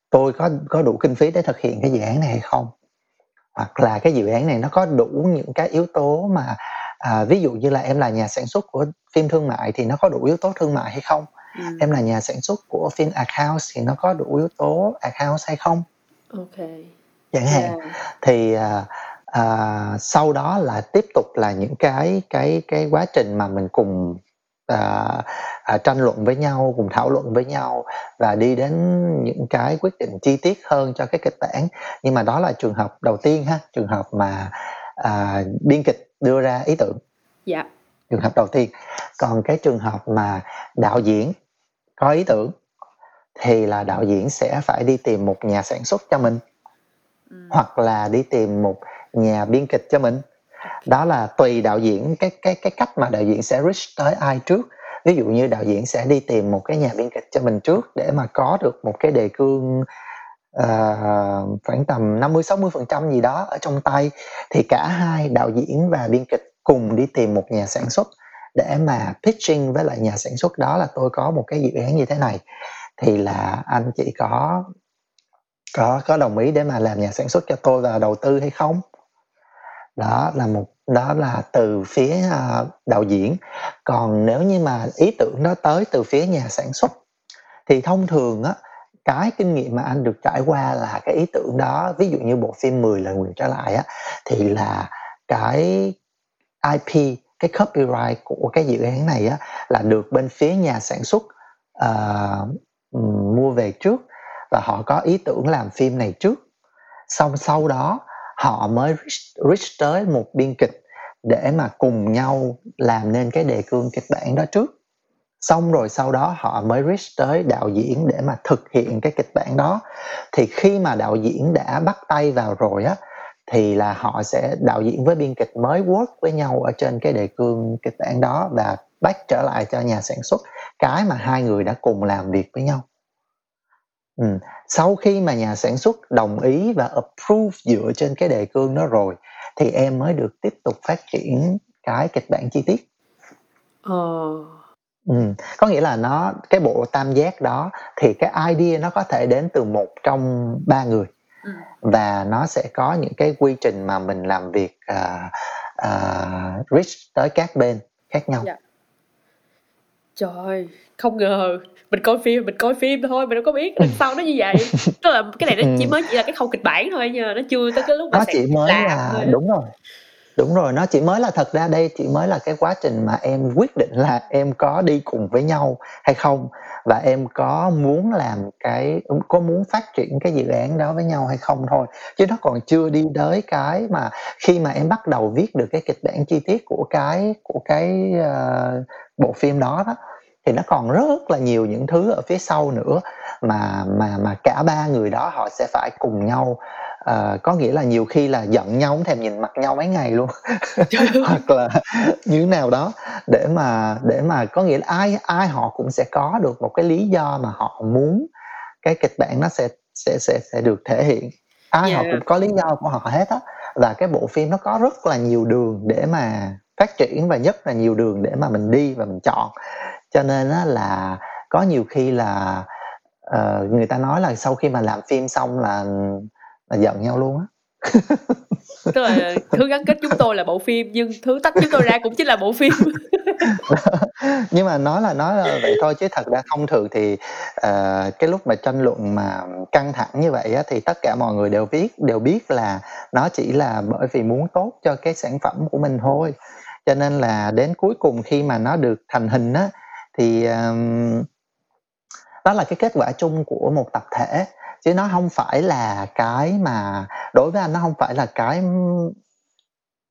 tôi có có đủ kinh phí để thực hiện cái dự án này hay không. Hoặc là cái dự án này nó có đủ những cái yếu tố mà à, ví dụ như là em là nhà sản xuất của phim thương mại thì nó có đủ yếu tố thương mại hay không? Ừ. em là nhà sản xuất của phim house thì nó có đủ yếu tố house hay không? Ok. Chẳng hạn dạ. thì à, à, sau đó là tiếp tục là những cái cái cái quá trình mà mình cùng à, à, tranh luận với nhau cùng thảo luận với nhau và đi đến những cái quyết định chi tiết hơn cho cái kịch bản. Nhưng mà đó là trường hợp đầu tiên ha trường hợp mà à, biên kịch đưa ra ý tưởng. Dạ. Trường hợp đầu tiên còn cái trường hợp mà đạo diễn có ý tưởng thì là đạo diễn sẽ phải đi tìm một nhà sản xuất cho mình ừ. hoặc là đi tìm một nhà biên kịch cho mình. Đó là tùy đạo diễn cái cái cái cách mà đạo diễn sẽ reach tới ai trước. Ví dụ như đạo diễn sẽ đi tìm một cái nhà biên kịch cho mình trước để mà có được một cái đề cương uh, khoảng tầm 50 60 phần trăm gì đó ở trong tay thì cả hai đạo diễn và biên kịch cùng đi tìm một nhà sản xuất để mà pitching với lại nhà sản xuất đó là tôi có một cái dự án như thế này. Thì là anh chị có có có đồng ý để mà làm nhà sản xuất cho tôi và đầu tư hay không? Đó là một đó là từ phía uh, đạo diễn. Còn nếu như mà ý tưởng đó tới từ phía nhà sản xuất thì thông thường á cái kinh nghiệm mà anh được trải qua là cái ý tưởng đó ví dụ như bộ phim 10 lần nguyện trở lại á thì là cái IP cái copyright của cái dự án này á là được bên phía nhà sản xuất uh, mua về trước và họ có ý tưởng làm phim này trước. Xong sau đó họ mới reach, reach tới một biên kịch để mà cùng nhau làm nên cái đề cương kịch bản đó trước xong rồi sau đó họ mới reach tới đạo diễn để mà thực hiện cái kịch bản đó. Thì khi mà đạo diễn đã bắt tay vào rồi á, thì là họ sẽ, đạo diễn với biên kịch mới work với nhau ở trên cái đề cương kịch bản đó và back trở lại cho nhà sản xuất. Cái mà hai người đã cùng làm việc với nhau. Ừ. sau khi mà nhà sản xuất đồng ý và approve dựa trên cái đề cương đó rồi, thì em mới được tiếp tục phát triển cái kịch bản chi tiết. Ờ ừ. có nghĩa là nó cái bộ tam giác đó thì cái idea nó có thể đến từ một trong ba người ừ. và nó sẽ có những cái quy trình mà mình làm việc uh, uh, reach tới các bên khác nhau. Dạ. Trời, không ngờ mình coi phim mình coi phim thôi mình đâu có biết đằng sau nó như vậy tức là cái này nó chỉ mới chỉ là cái khâu kịch bản thôi nha nó chưa tới cái lúc mà nó chỉ mới là thôi. đúng rồi đúng rồi nó chỉ mới là thật ra đây chỉ mới là cái quá trình mà em quyết định là em có đi cùng với nhau hay không. Và em có muốn làm cái có muốn phát triển cái dự án đó với nhau hay không thôi. Chứ nó còn chưa đi tới cái mà khi mà em bắt đầu viết được cái kịch bản chi tiết của cái của cái uh, bộ phim đó đó thì nó còn rất là nhiều những thứ ở phía sau nữa mà mà mà cả ba người đó họ sẽ phải cùng nhau uh, có nghĩa là nhiều khi là giận nhau không thèm nhìn mặt nhau mấy ngày luôn. Hoặc là như thế nào đó. Để mà để mà có nghĩa là ai ai họ cũng sẽ có được một cái lý do mà họ muốn cái kịch bản nó sẽ sẽ sẽ sẽ được thể hiện. Ai yeah. họ cũng có lý do của họ hết á. Và cái bộ phim nó có rất là nhiều đường để mà phát triển và nhất là nhiều đường để mà mình đi và mình chọn. Cho nên á là có nhiều khi là uh, người ta nói là sau khi mà làm phim xong là là giận nhau luôn á. Tức là thứ gắn kết chúng tôi là bộ phim nhưng thứ tách chúng tôi ra cũng chính là bộ phim. Nhưng mà nói là nói là vậy thôi chứ thật ra thông thường thì uh, cái lúc mà tranh luận mà căng thẳng như vậy á, thì tất cả mọi người đều biết đều biết là nó chỉ là bởi vì muốn tốt cho cái sản phẩm của mình thôi. Cho nên là đến cuối cùng khi mà nó được thành hình á thì um, đó là cái kết quả chung của một tập thể chứ nó không phải là cái mà đối với anh nó không phải là cái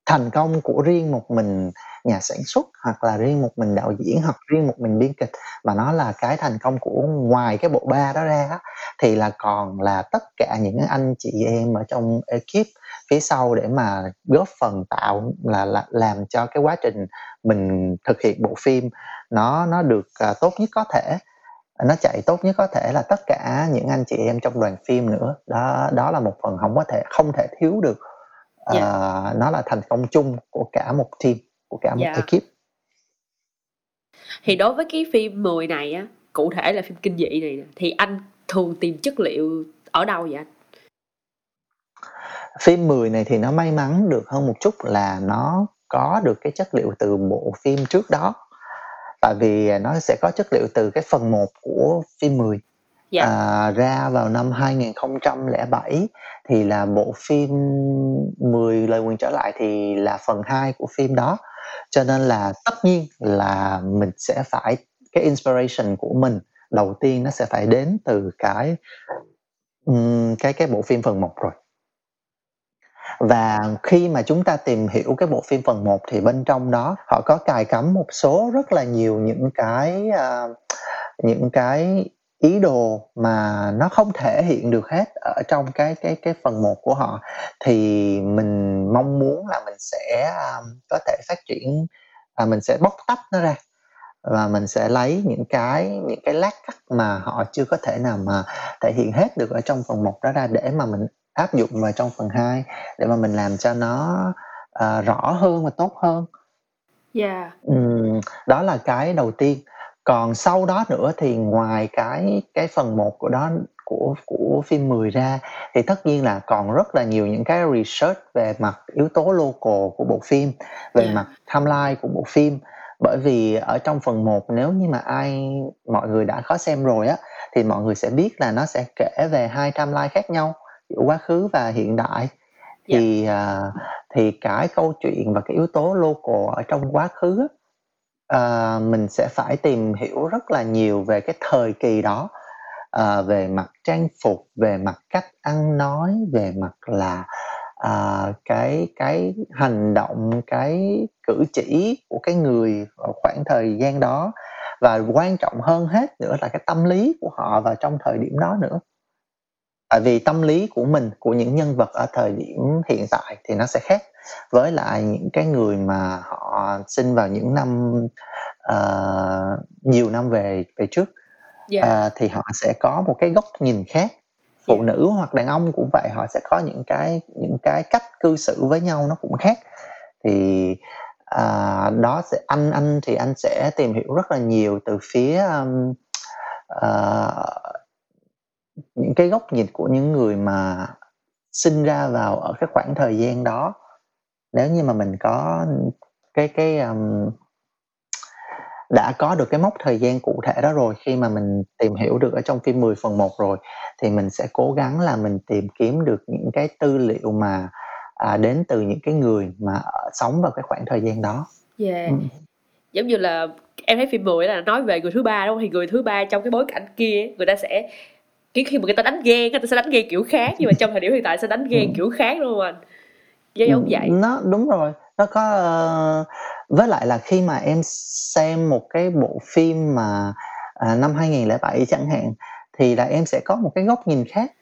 thành công của riêng một mình nhà sản xuất hoặc là riêng một mình đạo diễn hoặc riêng một mình biên kịch mà nó là cái thành công của ngoài cái bộ ba đó ra thì là còn là tất cả những anh chị em ở trong ekip phía sau để mà góp phần tạo là, là làm cho cái quá trình mình thực hiện bộ phim nó nó được uh, tốt nhất có thể nó chạy tốt nhất có thể là tất cả những anh chị em trong đoàn phim nữa đó đó là một phần không có thể không thể thiếu được uh, yeah. Dạ. nó là thành công chung của cả một team của cả một yeah. Dạ. ekip thì đối với cái phim 10 này á cụ thể là phim kinh dị này thì anh thường tìm chất liệu ở đâu vậy anh phim 10 này thì nó may mắn được hơn một chút là nó có được cái chất liệu từ bộ phim trước đó tại vì nó sẽ có chất liệu từ cái phần 1 của phim 10 Dạ. à, ra vào năm 2007 thì là bộ phim 10 lời nguyền trở lại thì là phần 2 của phim đó. Cho nên là tất nhiên là mình sẽ phải cái inspiration của mình đầu tiên nó sẽ phải đến từ cái cái cái bộ phim phần 1 rồi và khi mà chúng ta tìm hiểu cái bộ phim phần 1 thì bên trong đó họ có cài cắm một số rất là nhiều những cái uh, những cái ý đồ mà nó không thể hiện được hết ở trong cái cái cái phần 1 của họ. Thì mình mong muốn là mình sẽ um, có thể phát triển và mình sẽ bóc tách nó ra. Và mình sẽ lấy những cái những cái lát cắt mà họ chưa có thể nào mà thể hiện hết được ở trong phần 1 đó ra để mà mình áp dụng vào trong phần 2 để mà mình làm cho nó à, rõ hơn và tốt hơn Dạ. Ừm, đó là cái đầu tiên còn sau đó nữa thì ngoài cái cái phần 1 của đó của của phim 10 ra thì tất nhiên là còn rất là nhiều những cái research về mặt yếu tố local của bộ phim về Yeah. mặt timeline của bộ phim bởi vì ở trong phần 1 nếu như mà ai mọi người đã có xem rồi á thì mọi người sẽ biết là nó sẽ kể về hai timeline khác nhau quá khứ và hiện đại. Thì à, thì cái câu chuyện và cái yếu tố local ở trong quá khứ à, mình sẽ phải tìm hiểu rất là nhiều về cái thời kỳ đó. À, về mặt trang phục về mặt cách ăn nói về mặt là à, cái cái hành động cái cử chỉ của cái người ở khoảng thời gian đó. Và quan trọng hơn hết nữa là cái tâm lý của họ vào trong thời điểm đó nữa tại vì tâm lý của mình của những nhân vật ở thời điểm hiện tại thì nó sẽ khác với lại những cái người mà họ sinh vào những năm uh, nhiều năm về về trước. Dạ. uh, thì họ sẽ có một cái góc nhìn khác. Phụ nữ hoặc đàn ông cũng vậy họ sẽ có những cái những cái cách cư xử với nhau nó cũng khác. Thì à, đó sẽ anh anh thì anh sẽ tìm hiểu rất là nhiều từ phía um, à, những cái góc nhìn của những người mà sinh ra vào ở cái khoảng thời gian đó nếu như mà mình có cái cái um, đã có được cái mốc thời gian cụ thể đó rồi khi mà mình tìm hiểu được ở trong phim 10 phần 1 rồi thì mình sẽ cố gắng là mình tìm kiếm được những cái tư liệu mà à, đến từ những cái người mà sống vào cái khoảng thời gian đó. Dạ. Ừ. Giống như là em thấy phim 10 là nói về người thứ ba đúng không? Thì người thứ ba trong cái bối cảnh kia người ta sẽ cái khi mà người ta đánh ghen người ta sẽ đánh ghen kiểu khác nhưng mà trong thời điểm hiện tại sẽ đánh ghen Ừ. kiểu khác không anh? Giống giống vậy. Nó đúng rồi, nó có ờ, với lại là khi mà em xem một cái bộ phim mà à, năm 2007 chẳng hạn thì là em sẽ có một cái góc nhìn khác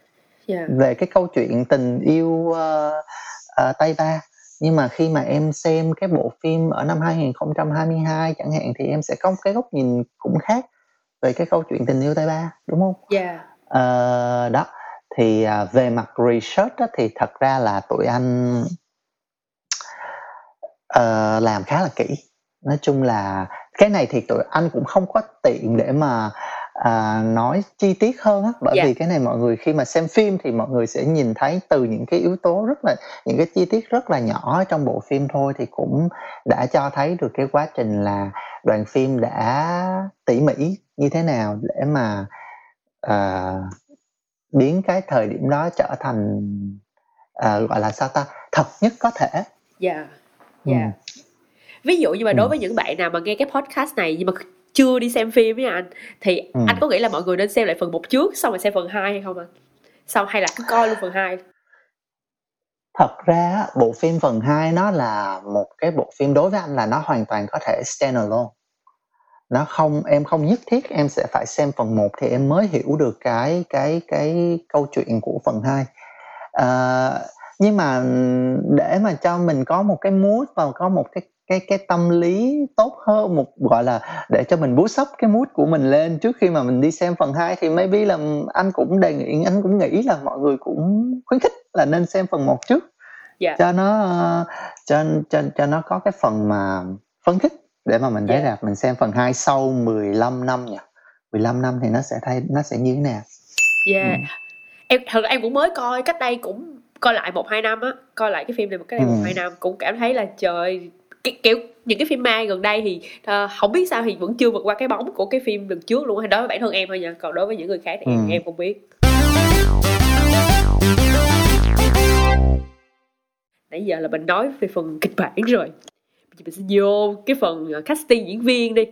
Dạ. về cái câu chuyện tình yêu ờ, ờ, Tây Ba nhưng mà khi mà em xem cái bộ phim ở năm 2022 chẳng hạn thì em sẽ có một cái góc nhìn cũng khác về cái câu chuyện tình yêu Tây Ba đúng không? Dạ. Ờ, đó. Thì à, về mặt research á, thì thật ra là tụi anh ờ, làm khá là kỹ. Nói chung là cái này thì tụi anh cũng không có tiện để mà à, nói chi tiết hơn á. Bởi Dạ. vì cái này mọi người khi mà xem phim thì mọi người sẽ nhìn thấy từ những cái yếu tố rất là những cái chi tiết rất là nhỏ trong bộ phim thôi thì cũng đã cho thấy được cái quá trình là đoàn phim đã tỉ mỉ như thế nào để mà à, biến cái thời điểm đó trở thành à, gọi là sao ta thật nhất có thể Dạ. Ừ. Dạ. Ví dụ như mà đối Ừ. với những bạn nào mà nghe cái podcast này nhưng mà chưa đi xem phim với anh thì Ừ. anh có nghĩ là mọi người nên xem lại phần 1 trước xong rồi xem phần 2 hay không anh? Xong hay là cứ coi luôn phần 2? thật ra bộ phim phần 2 nó là một cái bộ phim đối với anh là nó hoàn toàn có thể stand alone nó không em không nhất thiết em sẽ phải xem phần 1 thì em mới hiểu được cái cái cái câu chuyện của phần 2 à, nhưng mà để mà cho mình có một cái mood và có một cái cái cái tâm lý tốt hơn một gọi là để cho mình boost up cái mood của mình lên trước khi mà mình đi xem phần 2 thì maybe là anh cũng đề nghị anh cũng nghĩ là mọi người cũng khuyến khích là nên xem phần 1 trước. Dạ. cho nó ờ, cho cho cho nó có cái phần mà phấn khích để mà mình thấy Dạ. rạp mình xem phần 2 sau 15 năm nhỉ 15 năm thì nó sẽ thay nó sẽ như thế nào Dạ. Ừ. Em thật em cũng mới coi cách đây cũng coi lại một hai năm á, coi lại cái phim này một đây Ừ. một hai năm cũng cảm thấy là trời cái kiểu những cái phim ma gần đây thì uh, không biết sao thì vẫn chưa vượt qua cái bóng của cái phim lần trước luôn hay đối với bản thân em thôi nha còn đối với những người khác thì ừ. em, em không biết nãy giờ là mình nói về phần kịch bản rồi giờ mình sẽ vô cái phần ờ, casting diễn viên đi.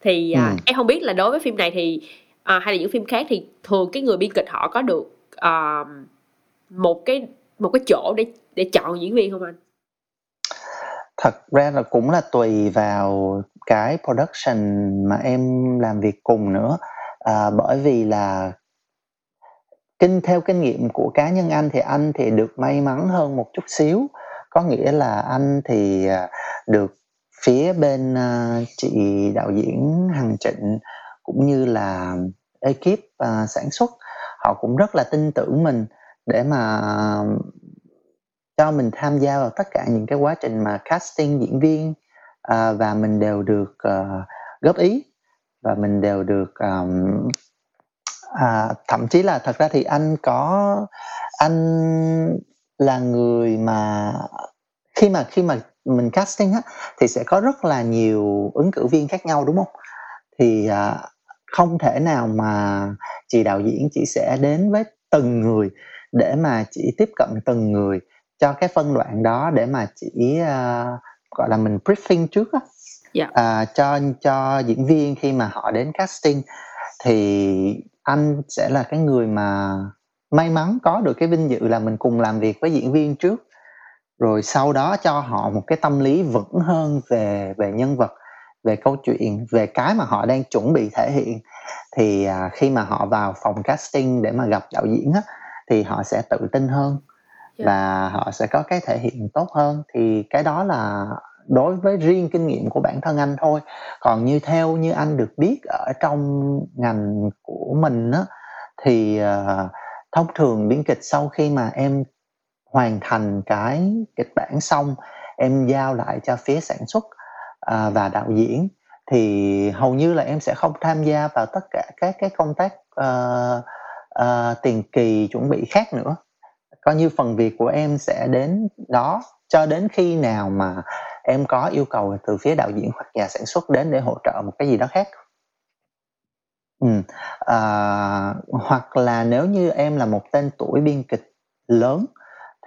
Thì à, ừ. em không biết là đối với phim này thì uh, hay là những phim khác thì thường cái người biên kịch họ có được uh, một cái một cái chỗ để để chọn diễn viên không anh? Thật ra là cũng là tùy vào cái production mà em làm việc cùng nữa. À, bởi vì là kinh theo kinh nghiệm của cá nhân anh thì anh thì được may mắn hơn một chút xíu có nghĩa là anh thì à, được phía bên à, chị đạo diễn Hằng Trịnh cũng như là ekip à, sản xuất họ cũng rất là tin tưởng mình để mà cho mình tham gia vào tất cả những cái quá trình mà casting diễn viên và mình đều được góp ý và mình đều được um, à, thậm chí là thật ra thì anh có anh là người mà khi mà khi mà mình casting á thì sẽ có rất là nhiều ứng cử viên khác nhau đúng không thì à, không thể nào mà chị đạo diễn chỉ sẽ đến với từng người để mà chỉ tiếp cận từng người cho cái phân đoạn đó để mà chỉ uh, gọi là mình briefing trước á yeah. Dạ. uh, cho cho diễn viên khi mà họ đến casting thì anh sẽ là cái người mà may mắn có được cái vinh dự là mình cùng làm việc với diễn viên trước. Rồi sau đó cho họ một cái tâm lý vững hơn về về nhân vật về câu chuyện về cái mà họ đang chuẩn bị thể hiện. Thì à, khi mà họ vào phòng casting để mà gặp đạo diễn á thì họ sẽ tự tin hơn yeah. và họ sẽ có cái thể hiện tốt hơn. Thì cái đó là đối với riêng kinh nghiệm của bản thân anh thôi. Còn như theo như anh được biết ở trong ngành của mình á thì uh, thông thường biên kịch sau khi mà em hoàn thành cái kịch bản xong em giao lại cho phía sản xuất à, và đạo diễn thì hầu như là em sẽ không tham gia vào tất cả các cái công tác uh, uh, tiền kỳ chuẩn bị khác nữa. Coi như phần việc của em sẽ đến đó cho đến khi nào mà em có yêu cầu từ phía đạo diễn hoặc nhà sản xuất đến để hỗ trợ một cái gì đó khác ừ. à, hoặc là nếu như em là một tên tuổi biên kịch lớn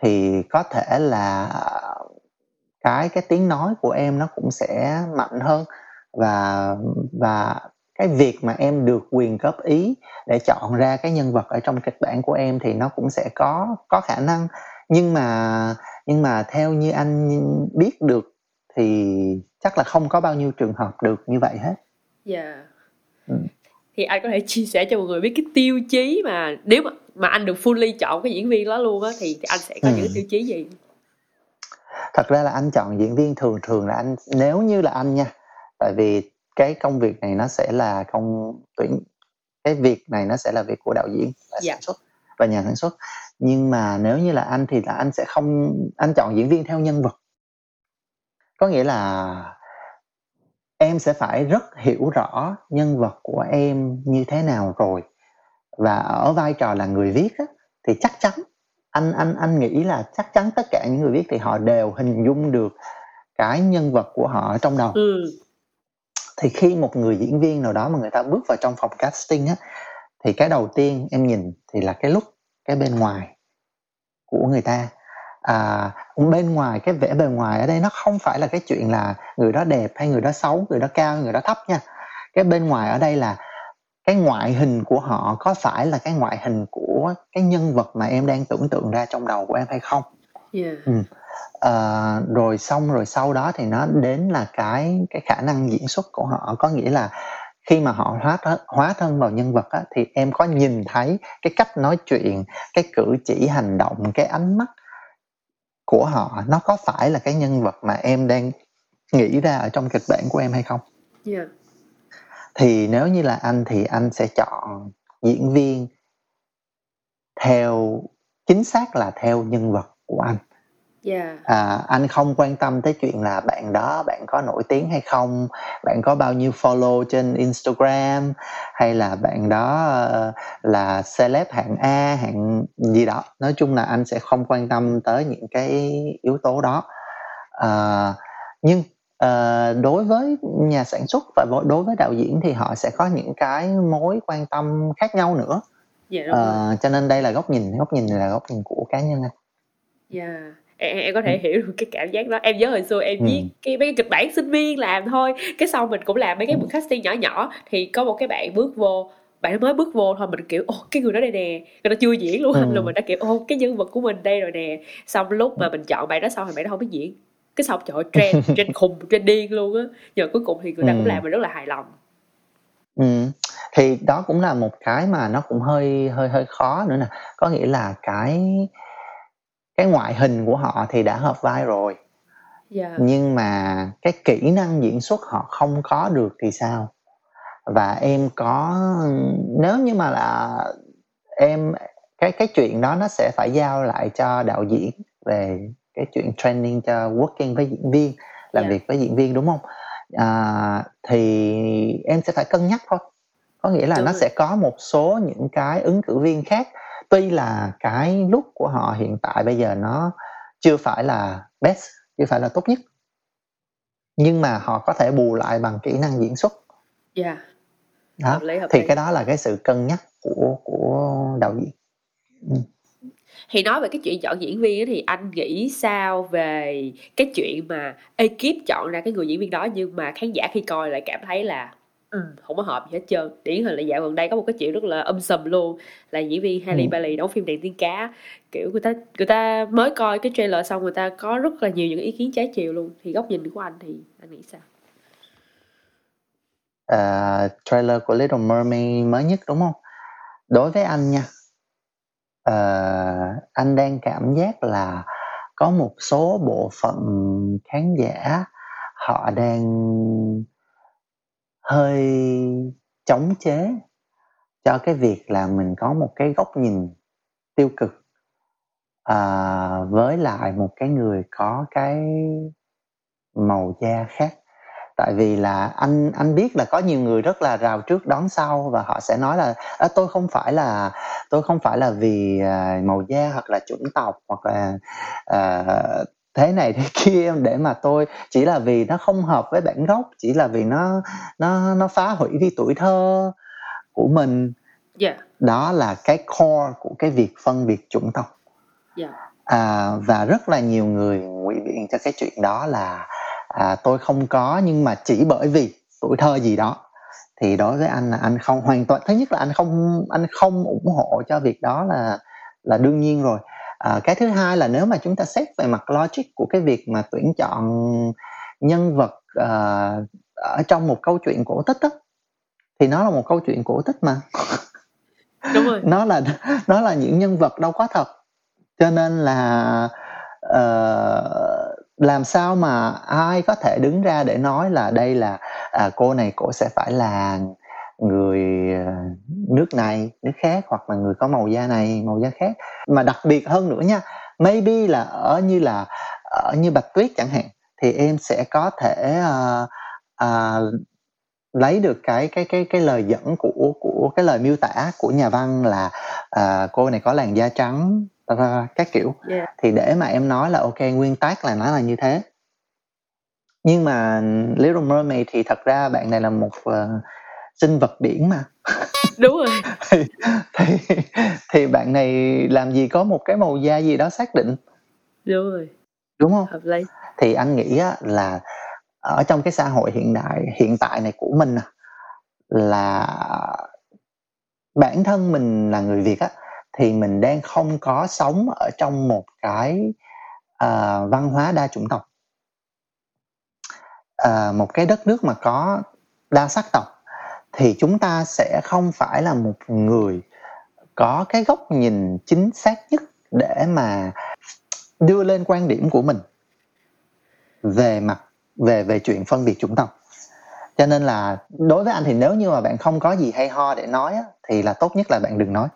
thì có thể là cái cái tiếng nói của em nó cũng sẽ mạnh hơn và và cái việc mà em được quyền góp ý để chọn ra cái nhân vật ở trong kịch bản của em thì nó cũng sẽ có có khả năng nhưng mà nhưng mà theo như anh biết được thì chắc là không có bao nhiêu trường hợp được như vậy hết. Dạ. Yeah. Ừ. Thì anh có thể chia sẻ cho mọi người biết cái tiêu chí mà nếu mà mà anh được fully chọn cái diễn viên đó luôn á thì, thì anh sẽ có ừ. những tiêu chí gì? Thật ra là anh chọn diễn viên thường thường là anh nếu như là anh nha. Tại vì cái công việc này nó sẽ là công tuyển cái việc này nó sẽ là việc của đạo diễn và. Dạ. sản xuất và nhà sản xuất nhưng mà nếu như là anh thì là anh sẽ không anh chọn diễn viên theo nhân vật có nghĩa là em sẽ phải rất hiểu rõ nhân vật của em như thế nào rồi. Và ở vai trò là người viết á, thì chắc chắn anh anh anh nghĩ là chắc chắn tất cả những người viết thì họ đều hình dung được cái nhân vật của họ trong đầu. Ừ. Thì khi một người diễn viên nào đó mà người ta bước vào trong phòng casting á thì cái đầu tiên em nhìn thì là cái lúc cái bên ngoài của người ta à bên ngoài cái vẻ bề ngoài ở đây nó không phải là cái chuyện là người đó đẹp hay người đó xấu người đó cao người đó thấp nha. Cái bên ngoài ở đây là cái ngoại hình của họ có phải là cái ngoại hình của cái nhân vật mà em đang tưởng tượng ra trong đầu của em hay không? Yeah. ừ. Uh, rồi xong rồi sau đó thì nó đến là cái cái khả năng diễn xuất của họ. Có nghĩa là khi mà họ hóa thân, hóa thân vào nhân vật á, thì em có nhìn thấy cái cách nói chuyện cái cử chỉ hành động cái ánh mắt của họ nó có phải là cái nhân vật mà em đang nghĩ ra ở trong kịch bản của em hay không yeah. thì nếu như là anh thì anh sẽ chọn diễn viên theo chính xác là theo nhân vật của anh Yeah. À, anh không quan tâm tới chuyện là bạn đó bạn có nổi tiếng hay không, bạn có bao nhiêu follow trên Instagram hay là bạn đó uh, là celeb hạng A, hạng gì đó. Nói chung là anh sẽ không quan tâm tới những cái yếu tố đó. À, nhưng uh, đối với nhà sản xuất và đối với đạo diễn thì họ sẽ có những cái mối quan tâm khác nhau nữa dạ, đúng uh, cho nên đây là góc nhìn góc nhìn là góc nhìn của cá nhân anh dạ yeah em, em có thể ừ. hiểu được cái cảm giác đó em nhớ hồi xưa em ừ. viết cái mấy cái kịch bản sinh viên làm thôi cái sau mình cũng làm mấy cái ừ. casting nhỏ nhỏ thì có một cái bạn bước vô bạn mới bước vô thôi mình kiểu ô cái người đó đây nè người ta chưa diễn luôn ừ. rồi mình đã kiểu ô cái nhân vật của mình đây rồi nè xong lúc mà mình chọn bạn đó xong thì bạn đó không biết diễn cái xong trời trend trend khùng trend điên luôn á giờ cuối cùng thì người ta ừ. cũng làm mình rất là hài lòng ừ. thì đó cũng là một cái mà nó cũng hơi hơi hơi khó nữa nè có nghĩa là cái cái ngoại hình của họ thì đã hợp vai rồi yeah. Dạ. nhưng mà cái kỹ năng diễn xuất họ không có được thì sao và em có nếu như mà là em cái cái chuyện đó nó sẽ phải giao lại cho đạo diễn về cái chuyện training cho working với diễn viên làm yeah. Dạ. việc với diễn viên đúng không à, thì em sẽ phải cân nhắc thôi có nghĩa là đúng nó rồi. sẽ có một số những cái ứng cử viên khác tuy là cái lúc của họ hiện tại bây giờ nó chưa phải là best chưa phải là tốt nhất nhưng mà họ có thể bù lại bằng kỹ năng diễn xuất yeah. đó hợp lý, hợp thì lý. cái đó là cái sự cân nhắc của của đạo diễn ừ. thì nói về cái chuyện chọn diễn viên thì anh nghĩ sao về cái chuyện mà ekip chọn ra cái người diễn viên đó nhưng mà khán giả khi coi lại cảm thấy là Ừ, không có hợp gì hết trơn. Điển hình là dạo gần đây có một cái chuyện rất là âm sầm luôn. Là diễn viên Halle ừ. Bailey đóng phim đèn tiên cá. Kiểu người ta người ta mới coi cái trailer xong người ta có rất là nhiều những ý kiến trái chiều luôn. Thì góc nhìn của anh thì anh nghĩ sao? Uh, trailer của Little Mermaid mới nhất đúng không? Đối với anh nha uh, anh đang cảm giác là có một số bộ phận khán giả họ đang hơi chống chế cho cái việc là mình có một cái góc nhìn tiêu cực à, với lại một cái người có cái màu da khác. Tại vì là anh anh biết là có nhiều người rất là rào trước đón sau và họ sẽ nói là à, tôi không phải là tôi không phải là vì à, màu da hoặc là chủng tộc hoặc là à, thế này thế kia để mà tôi chỉ là vì nó không hợp với bản gốc chỉ là vì nó nó nó phá hủy đi tuổi thơ của mình yeah. đó là cái core của cái việc phân biệt chủng tộc yeah. à, và rất là nhiều người ngụy biện cho cái chuyện đó là à, tôi không có nhưng mà chỉ bởi vì tuổi thơ gì đó thì đối với anh là anh không hoàn toàn thứ nhất là anh không anh không ủng hộ cho việc đó là là đương nhiên rồi à, cái thứ hai là nếu mà chúng ta xét về mặt logic của cái việc mà tuyển chọn nhân vật uh, ở trong một câu chuyện cổ tích đó, thì nó là một câu chuyện cổ tích mà. Đúng rồi. Nó là nó là những nhân vật đâu có thật. Cho nên là uh, làm sao mà ai có thể đứng ra để nói là đây là à, cô này cổ sẽ phải là người ờ, nước này nước khác hoặc là người có màu da này màu da khác. Mà đặc biệt hơn nữa nha maybe là ở như là ở như bạch tuyết chẳng hạn thì em sẽ có thể uh, uh, lấy được cái cái cái cái lời dẫn của của cái lời miêu tả của nhà văn là uh, cô này có làn da trắng các kiểu. Yeah. thì để mà em nói là ok nguyên tác là nó là như thế. Nhưng mà Little Mermaid thì thật ra bạn này là một uh, sinh vật biển mà. Đúng rồi. Thì, thì thì bạn này làm gì có một cái màu da gì đó xác định? Đúng rồi. Đúng không? Hợp lý. Thì anh nghĩ á, là ở trong cái xã hội hiện đại hiện tại này của mình là bản thân mình là người việt á thì mình đang không có sống ở trong một cái uh, văn hóa đa chủng tộc. Uh, một cái đất nước mà có đa sắc tộc thì chúng ta sẽ không phải là một người có cái góc nhìn chính xác nhất để mà đưa lên quan điểm của mình về mặt về về chuyện phân biệt chủng tộc. Cho nên là đối với anh thì nếu như mà bạn không có gì hay ho để nói á, thì là tốt nhất là bạn đừng nói.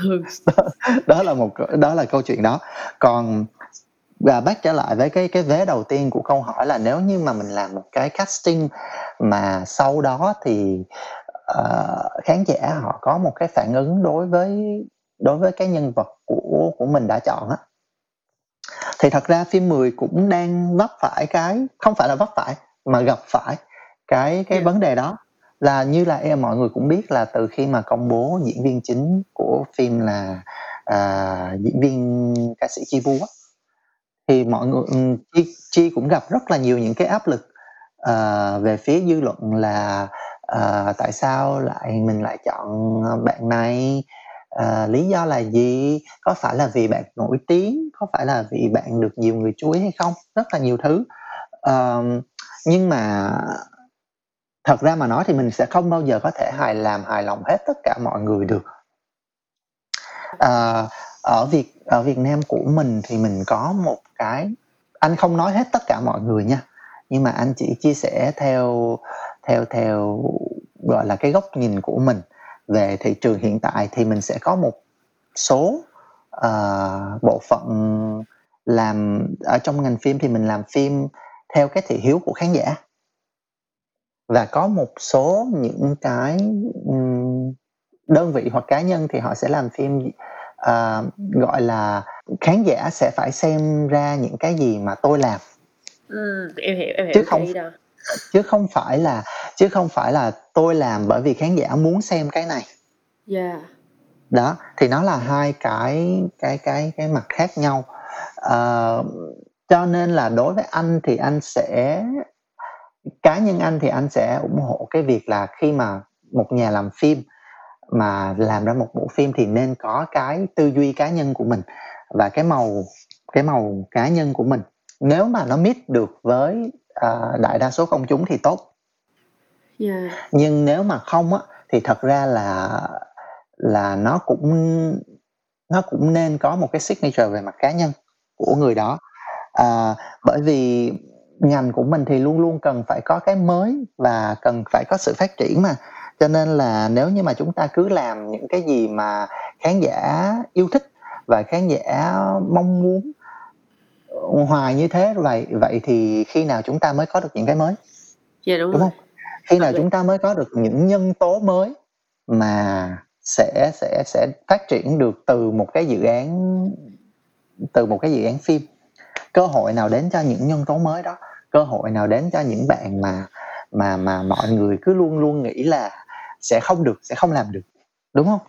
Đó, đó là một đó là câu chuyện đó. Còn và bác trở lại với cái cái vế đầu tiên của câu hỏi là nếu như mà mình làm một cái casting mà sau đó thì uh, khán giả họ có một cái phản ứng đối với đối với cái nhân vật của của mình đã chọn á. Thì thật ra phim 10 cũng đang vấp phải cái không phải là vấp phải mà gặp phải cái cái vấn đề đó. Là như là em mọi người cũng biết là từ khi mà công bố diễn viên chính của phim là à, diễn viên ca sĩ Chi Vu á, thì mọi người ừ, Chi, Chi cũng gặp rất là nhiều những cái áp lực uh, về phía dư luận là uh, tại sao lại mình lại chọn bạn này? Uh, lý do là gì? Có phải là vì bạn nổi tiếng? Có phải là vì bạn được nhiều người chú ý hay không? Rất là nhiều thứ. Uh, nhưng mà thật ra mà nói thì mình sẽ không bao giờ có thể hài làm hài lòng hết tất cả mọi người được. Uh, ở Việt ở Việt Nam của mình thì mình có một cái anh không nói hết tất cả mọi người nha nhưng mà anh chỉ chia sẻ theo theo theo gọi là cái góc nhìn của mình. Về thị trường hiện tại thì mình sẽ có một số uh, bộ phận làm ở trong ngành phim thì mình làm phim theo cái thị hiếu của khán giả. Và có một số những cái um, đơn vị hoặc cá nhân thì họ sẽ làm phim à, gọi là khán giả sẽ phải xem ra những cái gì mà tôi làm. Ừ, em hiểu em hiểu chứ không chứ không phải là chứ không phải là tôi làm bởi vì khán giả muốn xem cái này. Yeah đó thì nó là hai cái cái cái cái mặt khác nhau. Ờ, cho nên là đối với anh thì anh sẽ cá nhân anh thì anh sẽ ủng hộ cái việc là khi mà một nhà làm phim mà làm ra một bộ phim thì nên có cái tư duy cá nhân của mình và cái màu cái màu cá nhân của mình. Nếu mà nó meet được với à, đại đa số công chúng thì tốt. Yeah. Nhưng nếu mà không á thì thật ra là là nó cũng nó cũng nên có một cái signature về mặt cá nhân của người đó. À, bởi vì ngành của mình thì luôn luôn cần phải có cái mới và cần phải có sự phát triển mà cho nên là nếu như mà chúng ta cứ làm những cái gì mà khán giả yêu thích và khán giả mong muốn hoài như thế vậy vậy thì khi nào chúng ta mới có được những cái mới? Dạ đúng đúng rồi. không? Khi nào chúng ta mới có được những nhân tố mới mà sẽ sẽ sẽ phát triển được từ một cái dự án từ một cái dự án phim? Cơ hội nào đến cho những nhân tố mới đó? Cơ hội nào đến cho những bạn mà mà mà mọi người cứ luôn luôn nghĩ là sẽ không được sẽ không làm được đúng không?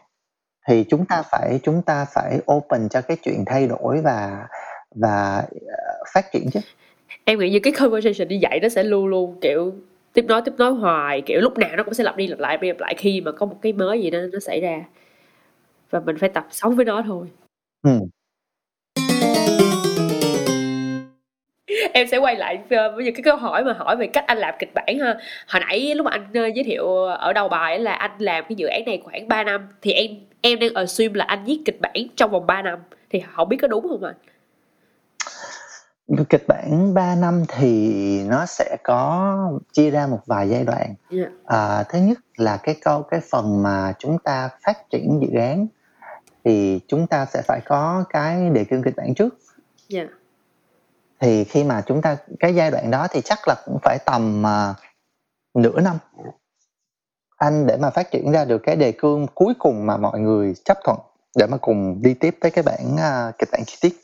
Thì chúng ta phải chúng ta phải open cho cái chuyện thay đổi và và ờ, phát triển chứ. Em nghĩ như cái conversation như vậy nó sẽ luôn luôn kiểu tiếp nối tiếp nối hoài kiểu lúc nào nó cũng sẽ lặp đi lặp lại lặp đi lặp lại khi mà có một cái mới gì đó nó xảy ra. Và mình phải tập sống với nó thôi. Ừ. em sẽ quay lại ờ, với những cái câu hỏi mà hỏi về cách anh làm kịch bản ha hồi nãy lúc mà anh ờ, giới thiệu ở đầu bài là anh làm cái dự án này khoảng 3 năm thì em em đang assume là anh viết kịch bản trong vòng 3 năm thì không biết có đúng không anh kịch bản 3 năm thì nó sẽ có chia ra một vài giai đoạn yeah. à, thứ nhất là cái câu cái phần mà chúng ta phát triển dự án thì chúng ta sẽ phải có cái đề cương kịch bản trước Yeah thì khi mà chúng ta cái giai đoạn đó thì chắc là cũng phải tầm uh, nửa năm. Anh để mà phát triển ra được cái đề cương cuối cùng mà mọi người chấp thuận để mà cùng đi tiếp tới cái bản uh, kịch bản chi tiết.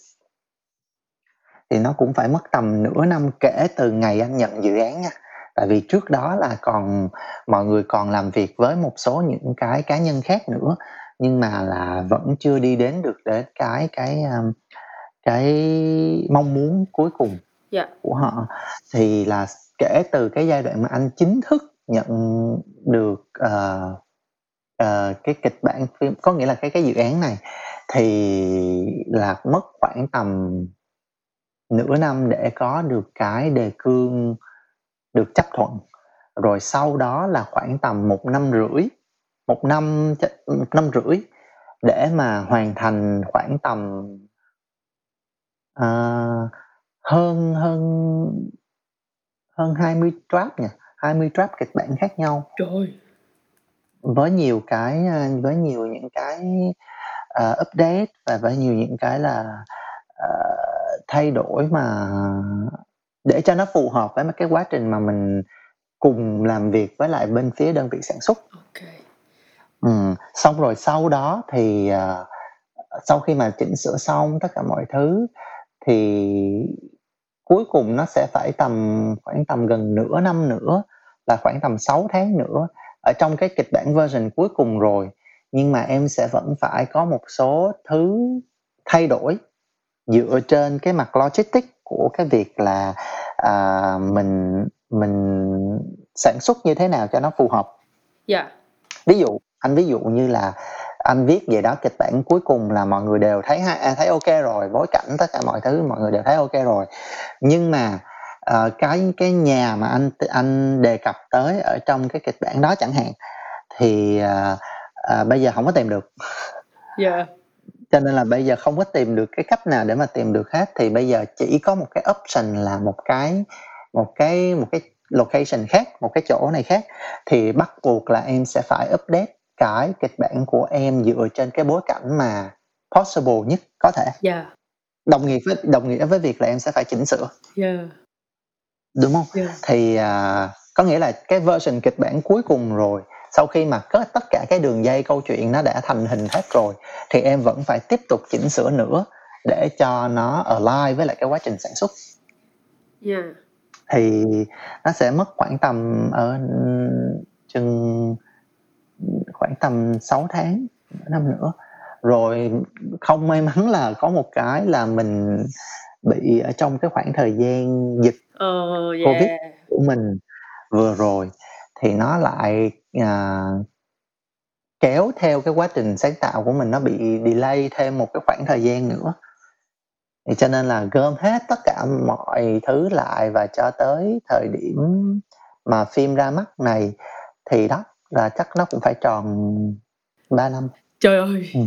Thì nó cũng phải mất tầm nửa năm kể từ ngày anh nhận dự án nha. Tại vì trước đó là còn mọi người còn làm việc với một số những cái cá nhân khác nữa nhưng mà là vẫn chưa đi đến được đến cái cái um, cái mong muốn cuối cùng Dạ. của họ thì là kể từ cái giai đoạn mà anh chính thức nhận được uh, uh, cái kịch bản phim có nghĩa là cái cái dự án này thì là mất khoảng tầm nửa năm để có được cái đề cương được chấp thuận rồi sau đó là khoảng tầm một năm rưỡi một năm một năm rưỡi để mà hoàn thành khoảng tầm uh, hơn hơn hơn 20 trap nha. 20 trap kịch bản khác nhau. Trời với nhiều cái với nhiều những cái uh, update và với nhiều những cái là uh, thay đổi mà để cho nó phù hợp với cái quá trình mà mình cùng làm việc với lại bên phía đơn vị sản xuất. Ok. Ừ. xong rồi sau đó thì uh, sau khi mà chỉnh sửa xong tất cả mọi thứ thì cuối cùng nó sẽ phải tầm khoảng tầm gần nửa năm nữa là khoảng tầm 6 tháng nữa ở trong cái kịch bản version cuối cùng rồi nhưng mà em sẽ vẫn phải có một số thứ thay đổi dựa trên cái mặt logistics của cái việc là à, mình mình sản xuất như thế nào cho nó phù hợp. Dạ. Yeah. Ví dụ anh ví dụ như là anh viết về đó kịch bản cuối cùng là mọi người đều thấy à, thấy ok rồi bối cảnh tất cả mọi thứ mọi người đều thấy ok rồi nhưng mà uh, cái cái nhà mà anh anh đề cập tới ở trong cái kịch bản đó chẳng hạn thì uh, uh, bây giờ không có tìm được yeah. Dạ. cho nên là bây giờ không có tìm được cái cách nào để mà tìm được hết thì bây giờ chỉ có một cái option là một cái một cái một cái location khác một cái chỗ này khác thì bắt buộc là em sẽ phải update cái kịch bản của em dựa trên cái bối cảnh mà possible nhất có thể yeah. Dạ. đồng nghĩa với đồng nghĩa với việc là em sẽ phải chỉnh sửa yeah. đúng không yeah. thì uh, có nghĩa là cái version kịch bản cuối cùng rồi sau khi mà có tất cả cái đường dây câu chuyện nó đã thành hình hết rồi thì em vẫn phải tiếp tục chỉnh sửa nữa để cho nó align với lại cái quá trình sản xuất yeah. thì nó sẽ mất khoảng tầm ở chừng khoảng tầm 6 tháng năm nữa. Rồi không may mắn là có một cái là mình bị ở trong cái khoảng thời gian dịch oh, yeah. covid của mình vừa rồi. Thì nó lại à, kéo theo cái quá trình sáng tạo của mình nó bị delay thêm một cái khoảng thời gian nữa. Thì cho nên là gom hết tất cả mọi thứ lại và cho tới thời điểm mà phim ra mắt này thì đó là chắc nó cũng phải tròn 3 năm. Trời ơi. Ừ.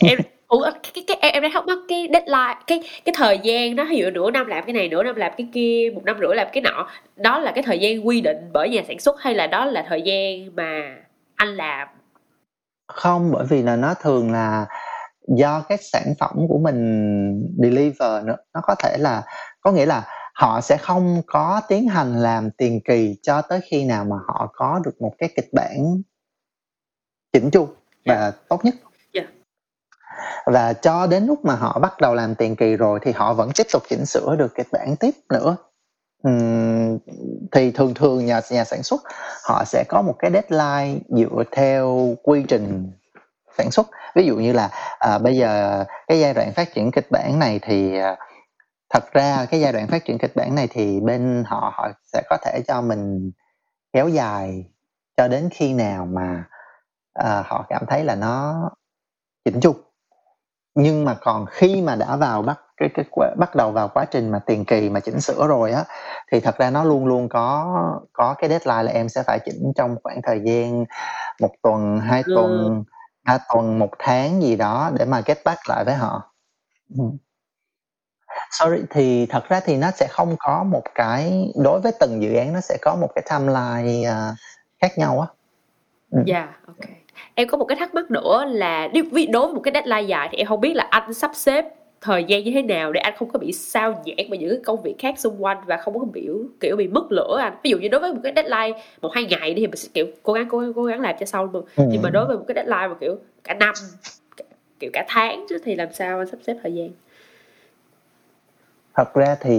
em Ủa, cái, cái, em đang thắc mắc cái deadline cái cái thời gian đó ví dụ nửa năm làm cái này nửa năm làm cái kia một năm rưỡi làm cái nọ đó là cái thời gian quy định bởi nhà sản xuất hay là đó là thời gian mà anh làm? Không bởi vì là nó thường là do cái sản phẩm của mình deliver nữa. Nó có thể là có nghĩa là họ sẽ không có tiến hành làm tiền kỳ cho tới khi nào mà họ có được một cái kịch bản chỉnh chu và yeah. tốt nhất yeah. và cho đến lúc mà họ bắt đầu làm tiền kỳ rồi thì họ vẫn tiếp tục chỉnh sửa được kịch bản tiếp nữa uhm, thì thường thường nhà nhà sản xuất họ sẽ có một cái deadline dựa theo quy trình sản xuất ví dụ như là à, bây giờ cái giai đoạn phát triển kịch bản này thì à, thật ra cái giai đoạn phát triển kịch bản này thì bên họ họ sẽ có thể cho mình kéo dài cho đến khi nào mà uh, họ cảm thấy là nó chỉnh chu. Nhưng mà còn khi mà đã vào bắt cái cái bắt đầu vào quá trình mà tiền kỳ mà chỉnh sửa rồi á thì thật ra nó luôn luôn có có cái deadline là em sẽ phải chỉnh trong khoảng thời gian một tuần hai tuần ba tuần một tháng gì đó để mà get back lại với họ. Ừ sorry thì thật ra thì nó sẽ không có một cái đối với từng dự án nó sẽ có một cái timeline uh, khác nhau á. Ừ. dạ yeah, ok. Em có một cái thắc mắc nữa là đối với một cái deadline dài thì em không biết là anh sắp xếp thời gian như thế nào để anh không có bị sao nhãn bởi những cái công việc khác xung quanh và không có biểu kiểu bị mất lửa anh. Ví dụ như đối với một cái deadline một hai ngày thì mình sẽ kiểu cố gắng cố gắng cố gắng làm cho xong luôn. Ừ. nhưng mà đối với một cái deadline mà kiểu cả năm kiểu cả tháng chứ thì làm sao anh sắp xếp thời gian thật ra thì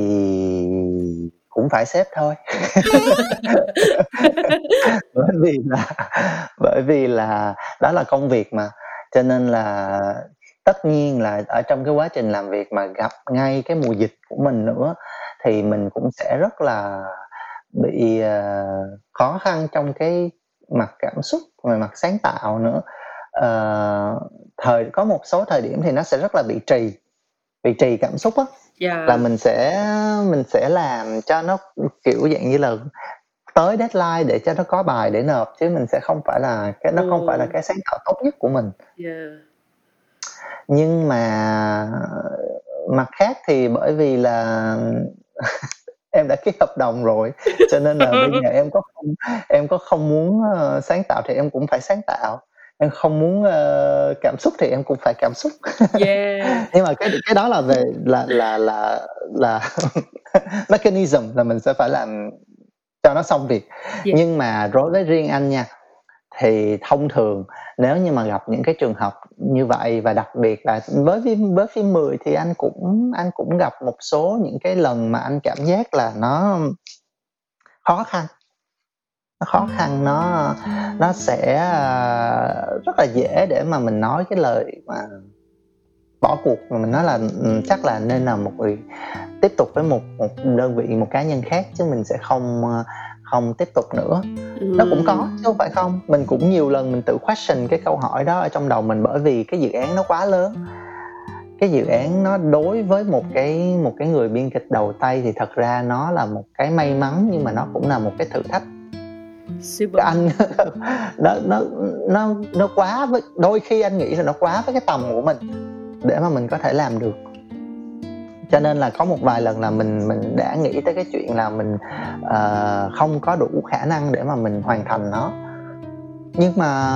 cũng phải xếp thôi. Bởi vì là bởi vì là đó là công việc mà. Cho nên là tất nhiên là ở trong cái quá trình làm việc mà gặp ngay cái mùa dịch của mình nữa thì mình cũng sẽ rất là bị uh, khó khăn trong cái mặt cảm xúc và mặt sáng tạo nữa. Uh, thời có một số thời điểm thì nó sẽ rất là bị trì bị trì cảm xúc á yeah. là mình sẽ mình sẽ làm cho nó kiểu dạng như là tới deadline để cho nó có bài để nộp chứ mình sẽ không phải là cái nó ừ. không phải là cái sáng tạo tốt nhất của mình yeah. nhưng mà mặt khác thì bởi vì là em đã ký hợp đồng rồi cho nên là bây giờ em có không em có không muốn uh, sáng tạo thì em cũng phải sáng tạo em không muốn uh, cảm xúc thì em cũng phải cảm xúc yeah. nhưng mà cái cái đó là về là là là là mechanism là mình sẽ phải làm cho nó xong việc yeah. nhưng mà đối với riêng anh nha thì thông thường nếu như mà gặp những cái trường hợp như vậy và đặc biệt là với phim với phim 10 thì anh cũng anh cũng gặp một số những cái lần mà anh cảm giác là nó khó khăn nó khó khăn nó nó sẽ à, rất là dễ để mà mình nói cái lời mà bỏ cuộc. Mà mình nói là ừ, chắc là nên là một người tiếp tục với một một đơn vị một cá nhân khác chứ mình sẽ không à, không tiếp tục nữa. Nó cũng có chứ không phải không? Mình cũng nhiều lần mình tự question cái câu hỏi đó ở trong đầu mình bởi vì cái dự án nó quá lớn. Cái dự án nó đối với một cái một cái người biên kịch đầu tay thì thật ra nó là một cái may mắn nhưng mà nó cũng là một cái thử thách Super. anh nó nó nó nó quá với đôi khi anh nghĩ là nó quá với cái tầm của mình để mà mình có thể làm được cho nên là có một vài lần là mình mình đã nghĩ tới cái chuyện là mình uh, không có đủ khả năng để mà mình hoàn thành nó nhưng mà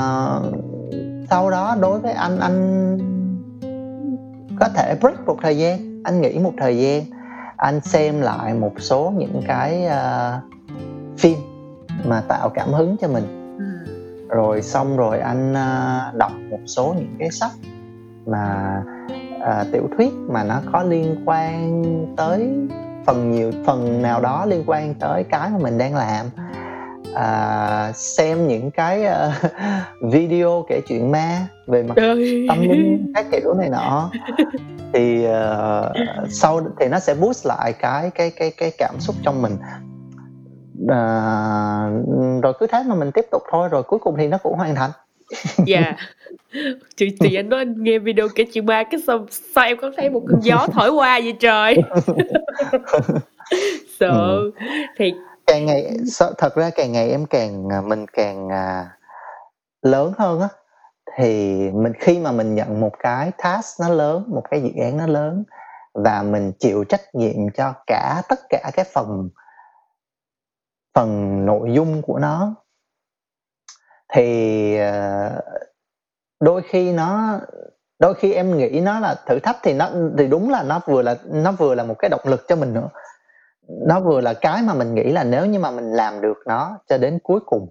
sau đó đối với anh anh có thể break một thời gian anh nghĩ một thời gian anh xem lại một số những cái uh, phim mà tạo cảm hứng cho mình. Ừ. rồi xong rồi anh uh, đọc một số những cái sách mà uh, tiểu thuyết mà nó có liên quan tới phần nhiều phần nào đó liên quan tới cái mà mình đang làm. À, xem những cái uh, video kể chuyện ma về mặt tâm linh các kiểu này nọ. Thì uh, sau thì nó sẽ boost lại cái cái cái cái cảm xúc trong mình à, rồi cứ thế mà mình tiếp tục thôi rồi cuối cùng thì nó cũng hoàn thành dạ yeah. chị chị anh nói anh nghe video kể chuyện ma cái sao sao em có thấy một cơn gió thổi qua vậy trời sợ ừ. thì càng ngày thật ra càng ngày em càng à, mình càng à, lớn hơn á thì mình khi mà mình nhận một cái task nó lớn một cái dự án nó lớn và mình chịu trách nhiệm cho cả tất cả cái phần phần nội dung của nó thì ờ, đôi khi nó đôi khi em nghĩ nó là thử thách thì nó thì đúng là nó vừa là nó vừa là một cái động lực cho mình nữa nó vừa là cái mà mình nghĩ là nếu như mà mình làm được nó cho đến cuối cùng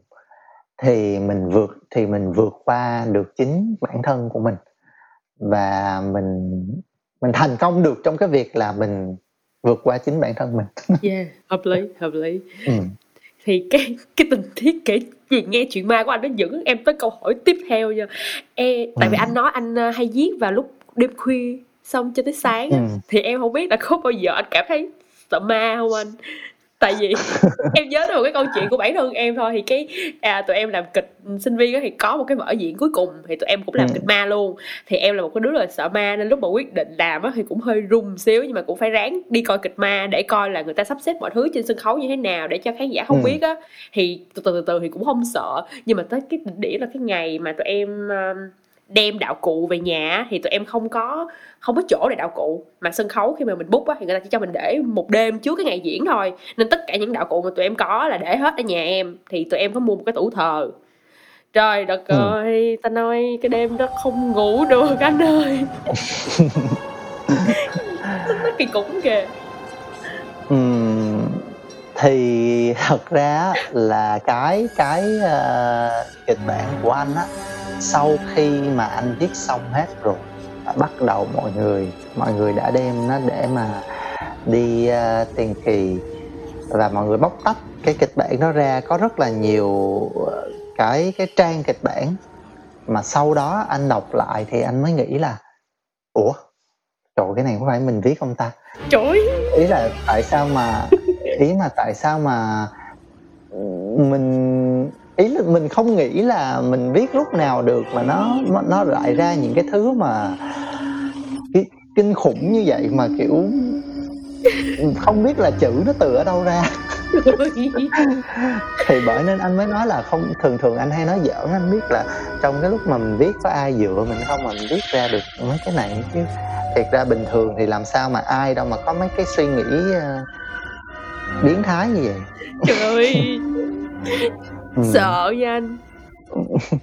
thì mình vượt thì mình vượt qua được chính bản thân của mình và mình mình thành công được trong cái việc là mình vượt qua chính bản thân mình. yeah, hợp lý, hợp lý. Ừ thì cái cái tình tiết kể gì nghe chuyện ma của anh nó dẫn em tới câu hỏi tiếp theo nha e, tại ừ. vì anh nói anh ờ, hay viết vào lúc đêm khuya xong cho tới sáng ừ. thì em không biết là có bao giờ anh cảm thấy sợ ma không anh tại vì em nhớ được cái câu chuyện của bản thân em thôi thì cái à, tụi em làm kịch sinh viên thì có một cái vở diễn cuối cùng thì tụi em cũng làm ừ. kịch ma luôn thì em là một cái đứa là sợ ma nên lúc mà quyết định làm thì cũng hơi run xíu nhưng mà cũng phải ráng đi coi kịch ma để coi là người ta sắp xếp mọi thứ trên sân khấu như thế nào để cho khán giả không ừ. biết á thì từ từ từ từ thì cũng không sợ nhưng mà tới cái điểm là cái ngày mà tụi em đem đạo cụ về nhà thì tụi em không có không có chỗ để đạo cụ. Mà sân khấu khi mà mình bút á thì người ta chỉ cho mình để một đêm trước cái ngày diễn thôi. Nên tất cả những đạo cụ mà tụi em có là để hết ở nhà em thì tụi em có mua một cái tủ thờ. Trời đất ừ. ơi ta nói cái đêm đó không ngủ được anh ơi nó kỳ củng kìa. Ừ, thì thật ra là cái cái uh, kịch bản của anh á sau khi mà anh viết xong hết rồi bắt đầu mọi người mọi người đã đem nó để mà đi uh, tiền kỳ. Và mọi người bóc tách cái kịch bản đó ra. Có rất là nhiều ờ, cái cái trang kịch bản. Mà sau đó anh đọc lại thì anh mới nghĩ là ủa trời cái này có phải mình viết không ta? Trời ý là tại sao mà ý mà tại sao mà mình ý là mình không nghĩ là mình viết lúc nào được mà nó nó lại ra những cái thứ mà kinh khủng như vậy mà kiểu không biết là chữ nó từ ở đâu ra. Thì bởi nên anh mới nói là không thường thường anh hay nói giỡn anh biết là trong cái lúc mà mình viết có ai dựa mình không mà mình viết ra được mấy cái này chứ. Thiệt ra bình thường thì làm sao mà ai đâu mà có mấy cái suy nghĩ uh, biến thái như vậy. Trời ơi ừ. sợ nha anh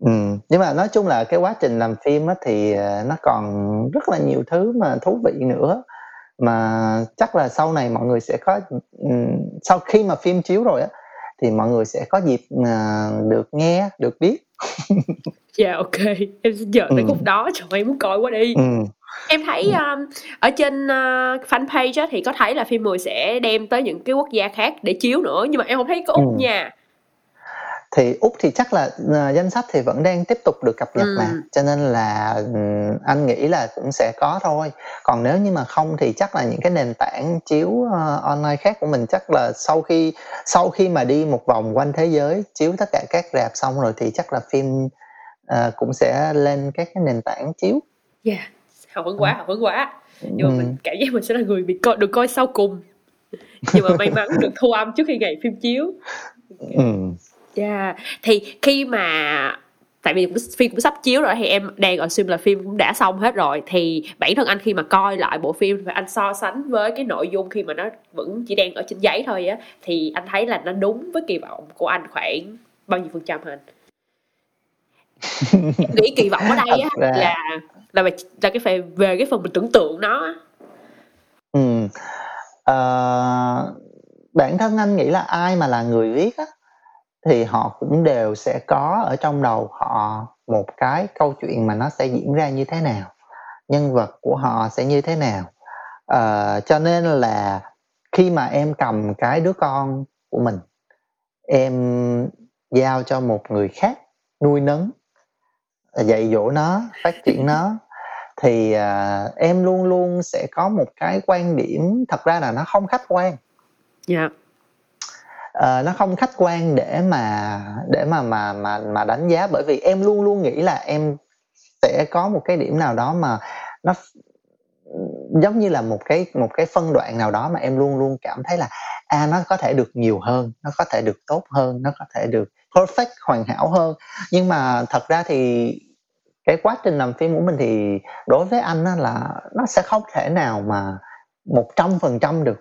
ừ. nhưng mà nói chung là cái quá trình làm phim á thì ờ, nó còn rất là nhiều thứ mà thú vị nữa mà chắc là sau này mọi người sẽ có sau khi mà phim chiếu rồi á thì mọi người sẽ có dịp uh, được nghe được biết dạ yeah, ok em sẽ chờ tới ừ. khúc đó trời em muốn coi quá đi ừ. em thấy um, ở trên uh, fanpage á, thì có thấy là phim 10 sẽ đem tới những cái quốc gia khác để chiếu nữa nhưng mà em không thấy có úc ừ. nha thì úc thì chắc là uh, danh sách thì vẫn đang tiếp tục được cập nhật ừ. mà cho nên là um, anh nghĩ là cũng sẽ có thôi còn nếu như mà không thì chắc là những cái nền tảng chiếu uh, online khác của mình chắc là sau khi sau khi mà đi một vòng quanh thế giới chiếu tất cả các rạp xong rồi thì chắc là phim uh, cũng sẽ lên các cái nền tảng chiếu yeah hào hứng quá hào hứng quá nhưng mà ừ. mình cảm giác mình sẽ là người bị coi được coi sau cùng nhưng mà may mắn được thu âm trước khi ngày phim chiếu ừ Yeah. Thì khi mà tại vì phim cũng sắp chiếu rồi thì em đang assume là phim cũng đã xong hết rồi thì bản thân anh khi mà coi lại bộ phim và anh so sánh với cái nội dung khi mà nó vẫn chỉ đang ở trên giấy thôi á thì anh thấy là nó đúng với kỳ vọng của anh khoảng bao nhiêu phần trăm hả anh? Nghĩ kỳ vọng ở đây á là là về là cái về về cái phần mình tưởng tượng nó ừ. Uh, bản thân anh nghĩ là ai mà là người viết á thì họ cũng đều sẽ có ở trong đầu họ một cái câu chuyện mà nó sẽ diễn ra như thế nào nhân vật của họ sẽ như thế nào uh, cho nên là khi mà em cầm cái đứa con của mình em giao cho một người khác nuôi nấng dạy dỗ nó phát triển nó. Thì uh, em luôn luôn sẽ có một cái quan điểm thật ra là nó không khách quan. Dạ. Yeah uh, nó không khách quan để mà để mà mà mà mà đánh giá. Bởi vì em luôn luôn nghĩ là em sẽ có một cái điểm nào đó mà nó giống như là một cái một cái phân đoạn nào đó mà em luôn luôn cảm thấy là a à, nó có thể được nhiều hơn nó có thể được tốt hơn nó có thể được perfect hoàn hảo hơn. Nhưng mà thật ra thì cái quá trình làm phim của mình thì đối với anh á là nó sẽ không thể nào mà một trăm phần trăm được.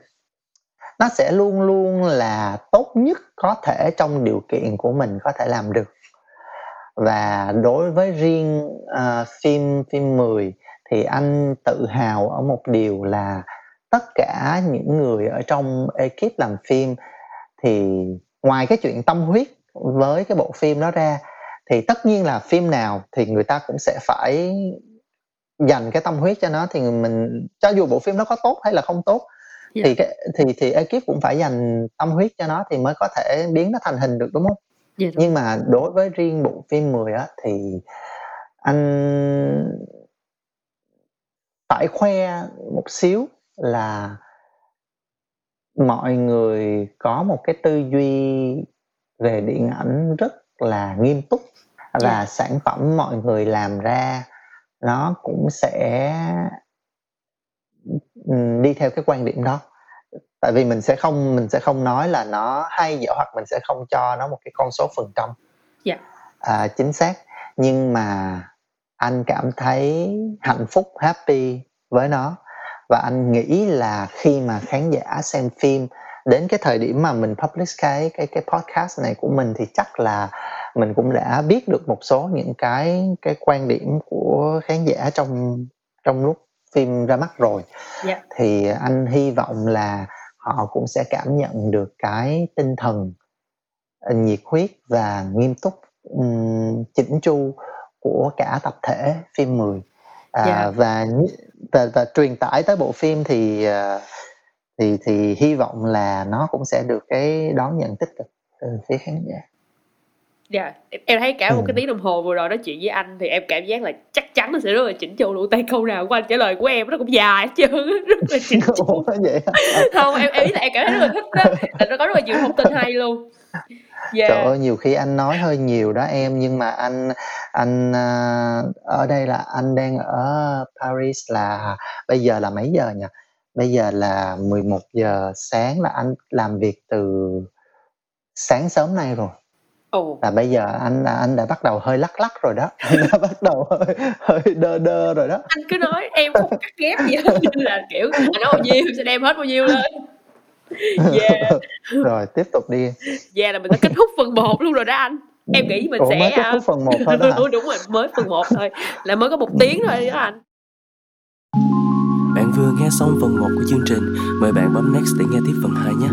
Nó sẽ luôn luôn là tốt nhất có thể trong điều kiện của mình có thể làm được. Và đối với riêng uh, phim phim 10 thì anh tự hào ở một điều là tất cả những người ở trong ekip làm phim thì ngoài cái chuyện tâm huyết với cái bộ phim đó ra thì tất nhiên là phim nào thì người ta cũng sẽ phải dành cái tâm huyết cho nó thì mình cho dù bộ phim nó có tốt hay là không tốt yeah. thì cái thì thì ekip cũng phải dành tâm huyết cho nó thì mới có thể biến nó thành hình được đúng không yeah, đúng. nhưng mà đối với riêng bộ phim 10 á thì anh phải khoe một xíu là mọi người có một cái tư duy về điện ảnh rất là nghiêm túc và yeah. sản phẩm mọi người làm ra nó cũng sẽ đi theo cái quan điểm đó tại vì mình sẽ không mình sẽ không nói là nó hay dở hoặc mình sẽ không cho nó một cái con số phần trăm yeah. à, chính xác nhưng mà anh cảm thấy hạnh phúc happy với nó và anh nghĩ là khi mà khán giả xem phim đến cái thời điểm mà mình publish cái cái cái podcast này của mình thì chắc là mình cũng đã biết được một số những cái cái quan điểm của khán giả trong trong lúc phim ra mắt rồi yeah. thì anh hy vọng là họ cũng sẽ cảm nhận được cái tinh thần ờ, nhiệt huyết và nghiêm túc um, chỉnh chu của cả tập thể phim 10 à, yeah. Dạ. và, và và truyền tải tới bộ phim thì uh, thì thì hy vọng là nó cũng sẽ được cái đón nhận tích cực từ phía khán giả. Dạ, yeah. em thấy cả một cái tiếng đồng hồ vừa rồi nói chuyện với anh thì em cảm giác là chắc chắn nó sẽ rất là chỉnh chu luôn. Tay câu nào của anh trả lời của em nó cũng dài hết trơn rất là chỉnh chu. Vậy không em em ý là em cảm thấy rất là thích đó. Là nó có rất là nhiều thông tin hay luôn. Yeah. trời ơi nhiều khi anh nói hơi nhiều đó em nhưng mà anh anh uh, ở đây là anh đang ở Paris là bây giờ là mấy giờ nhỉ bây giờ là 11 giờ sáng là anh làm việc từ sáng sớm nay rồi. Ồ. là bây giờ anh anh đã bắt đầu hơi lắc lắc rồi đó. Anh đã bắt đầu hơi hơi đơ đơ rồi đó. Anh cứ nói em không cắt ghép gì hết là kiểu anh nói bao nhiêu sẽ đem hết bao nhiêu lên. Yeah. Rồi tiếp tục đi. Yeah là mình đã kết thúc phần 1 luôn rồi đó anh. Em nghĩ mình Ủa, sẽ mới kết thúc phần 1 thôi đó đúng rồi mới phần 1 thôi. Là mới có một tiếng thôi đó anh vừa nghe xong phần 1 của chương trình. Mời bạn bấm next để nghe tiếp phần 2 nhé.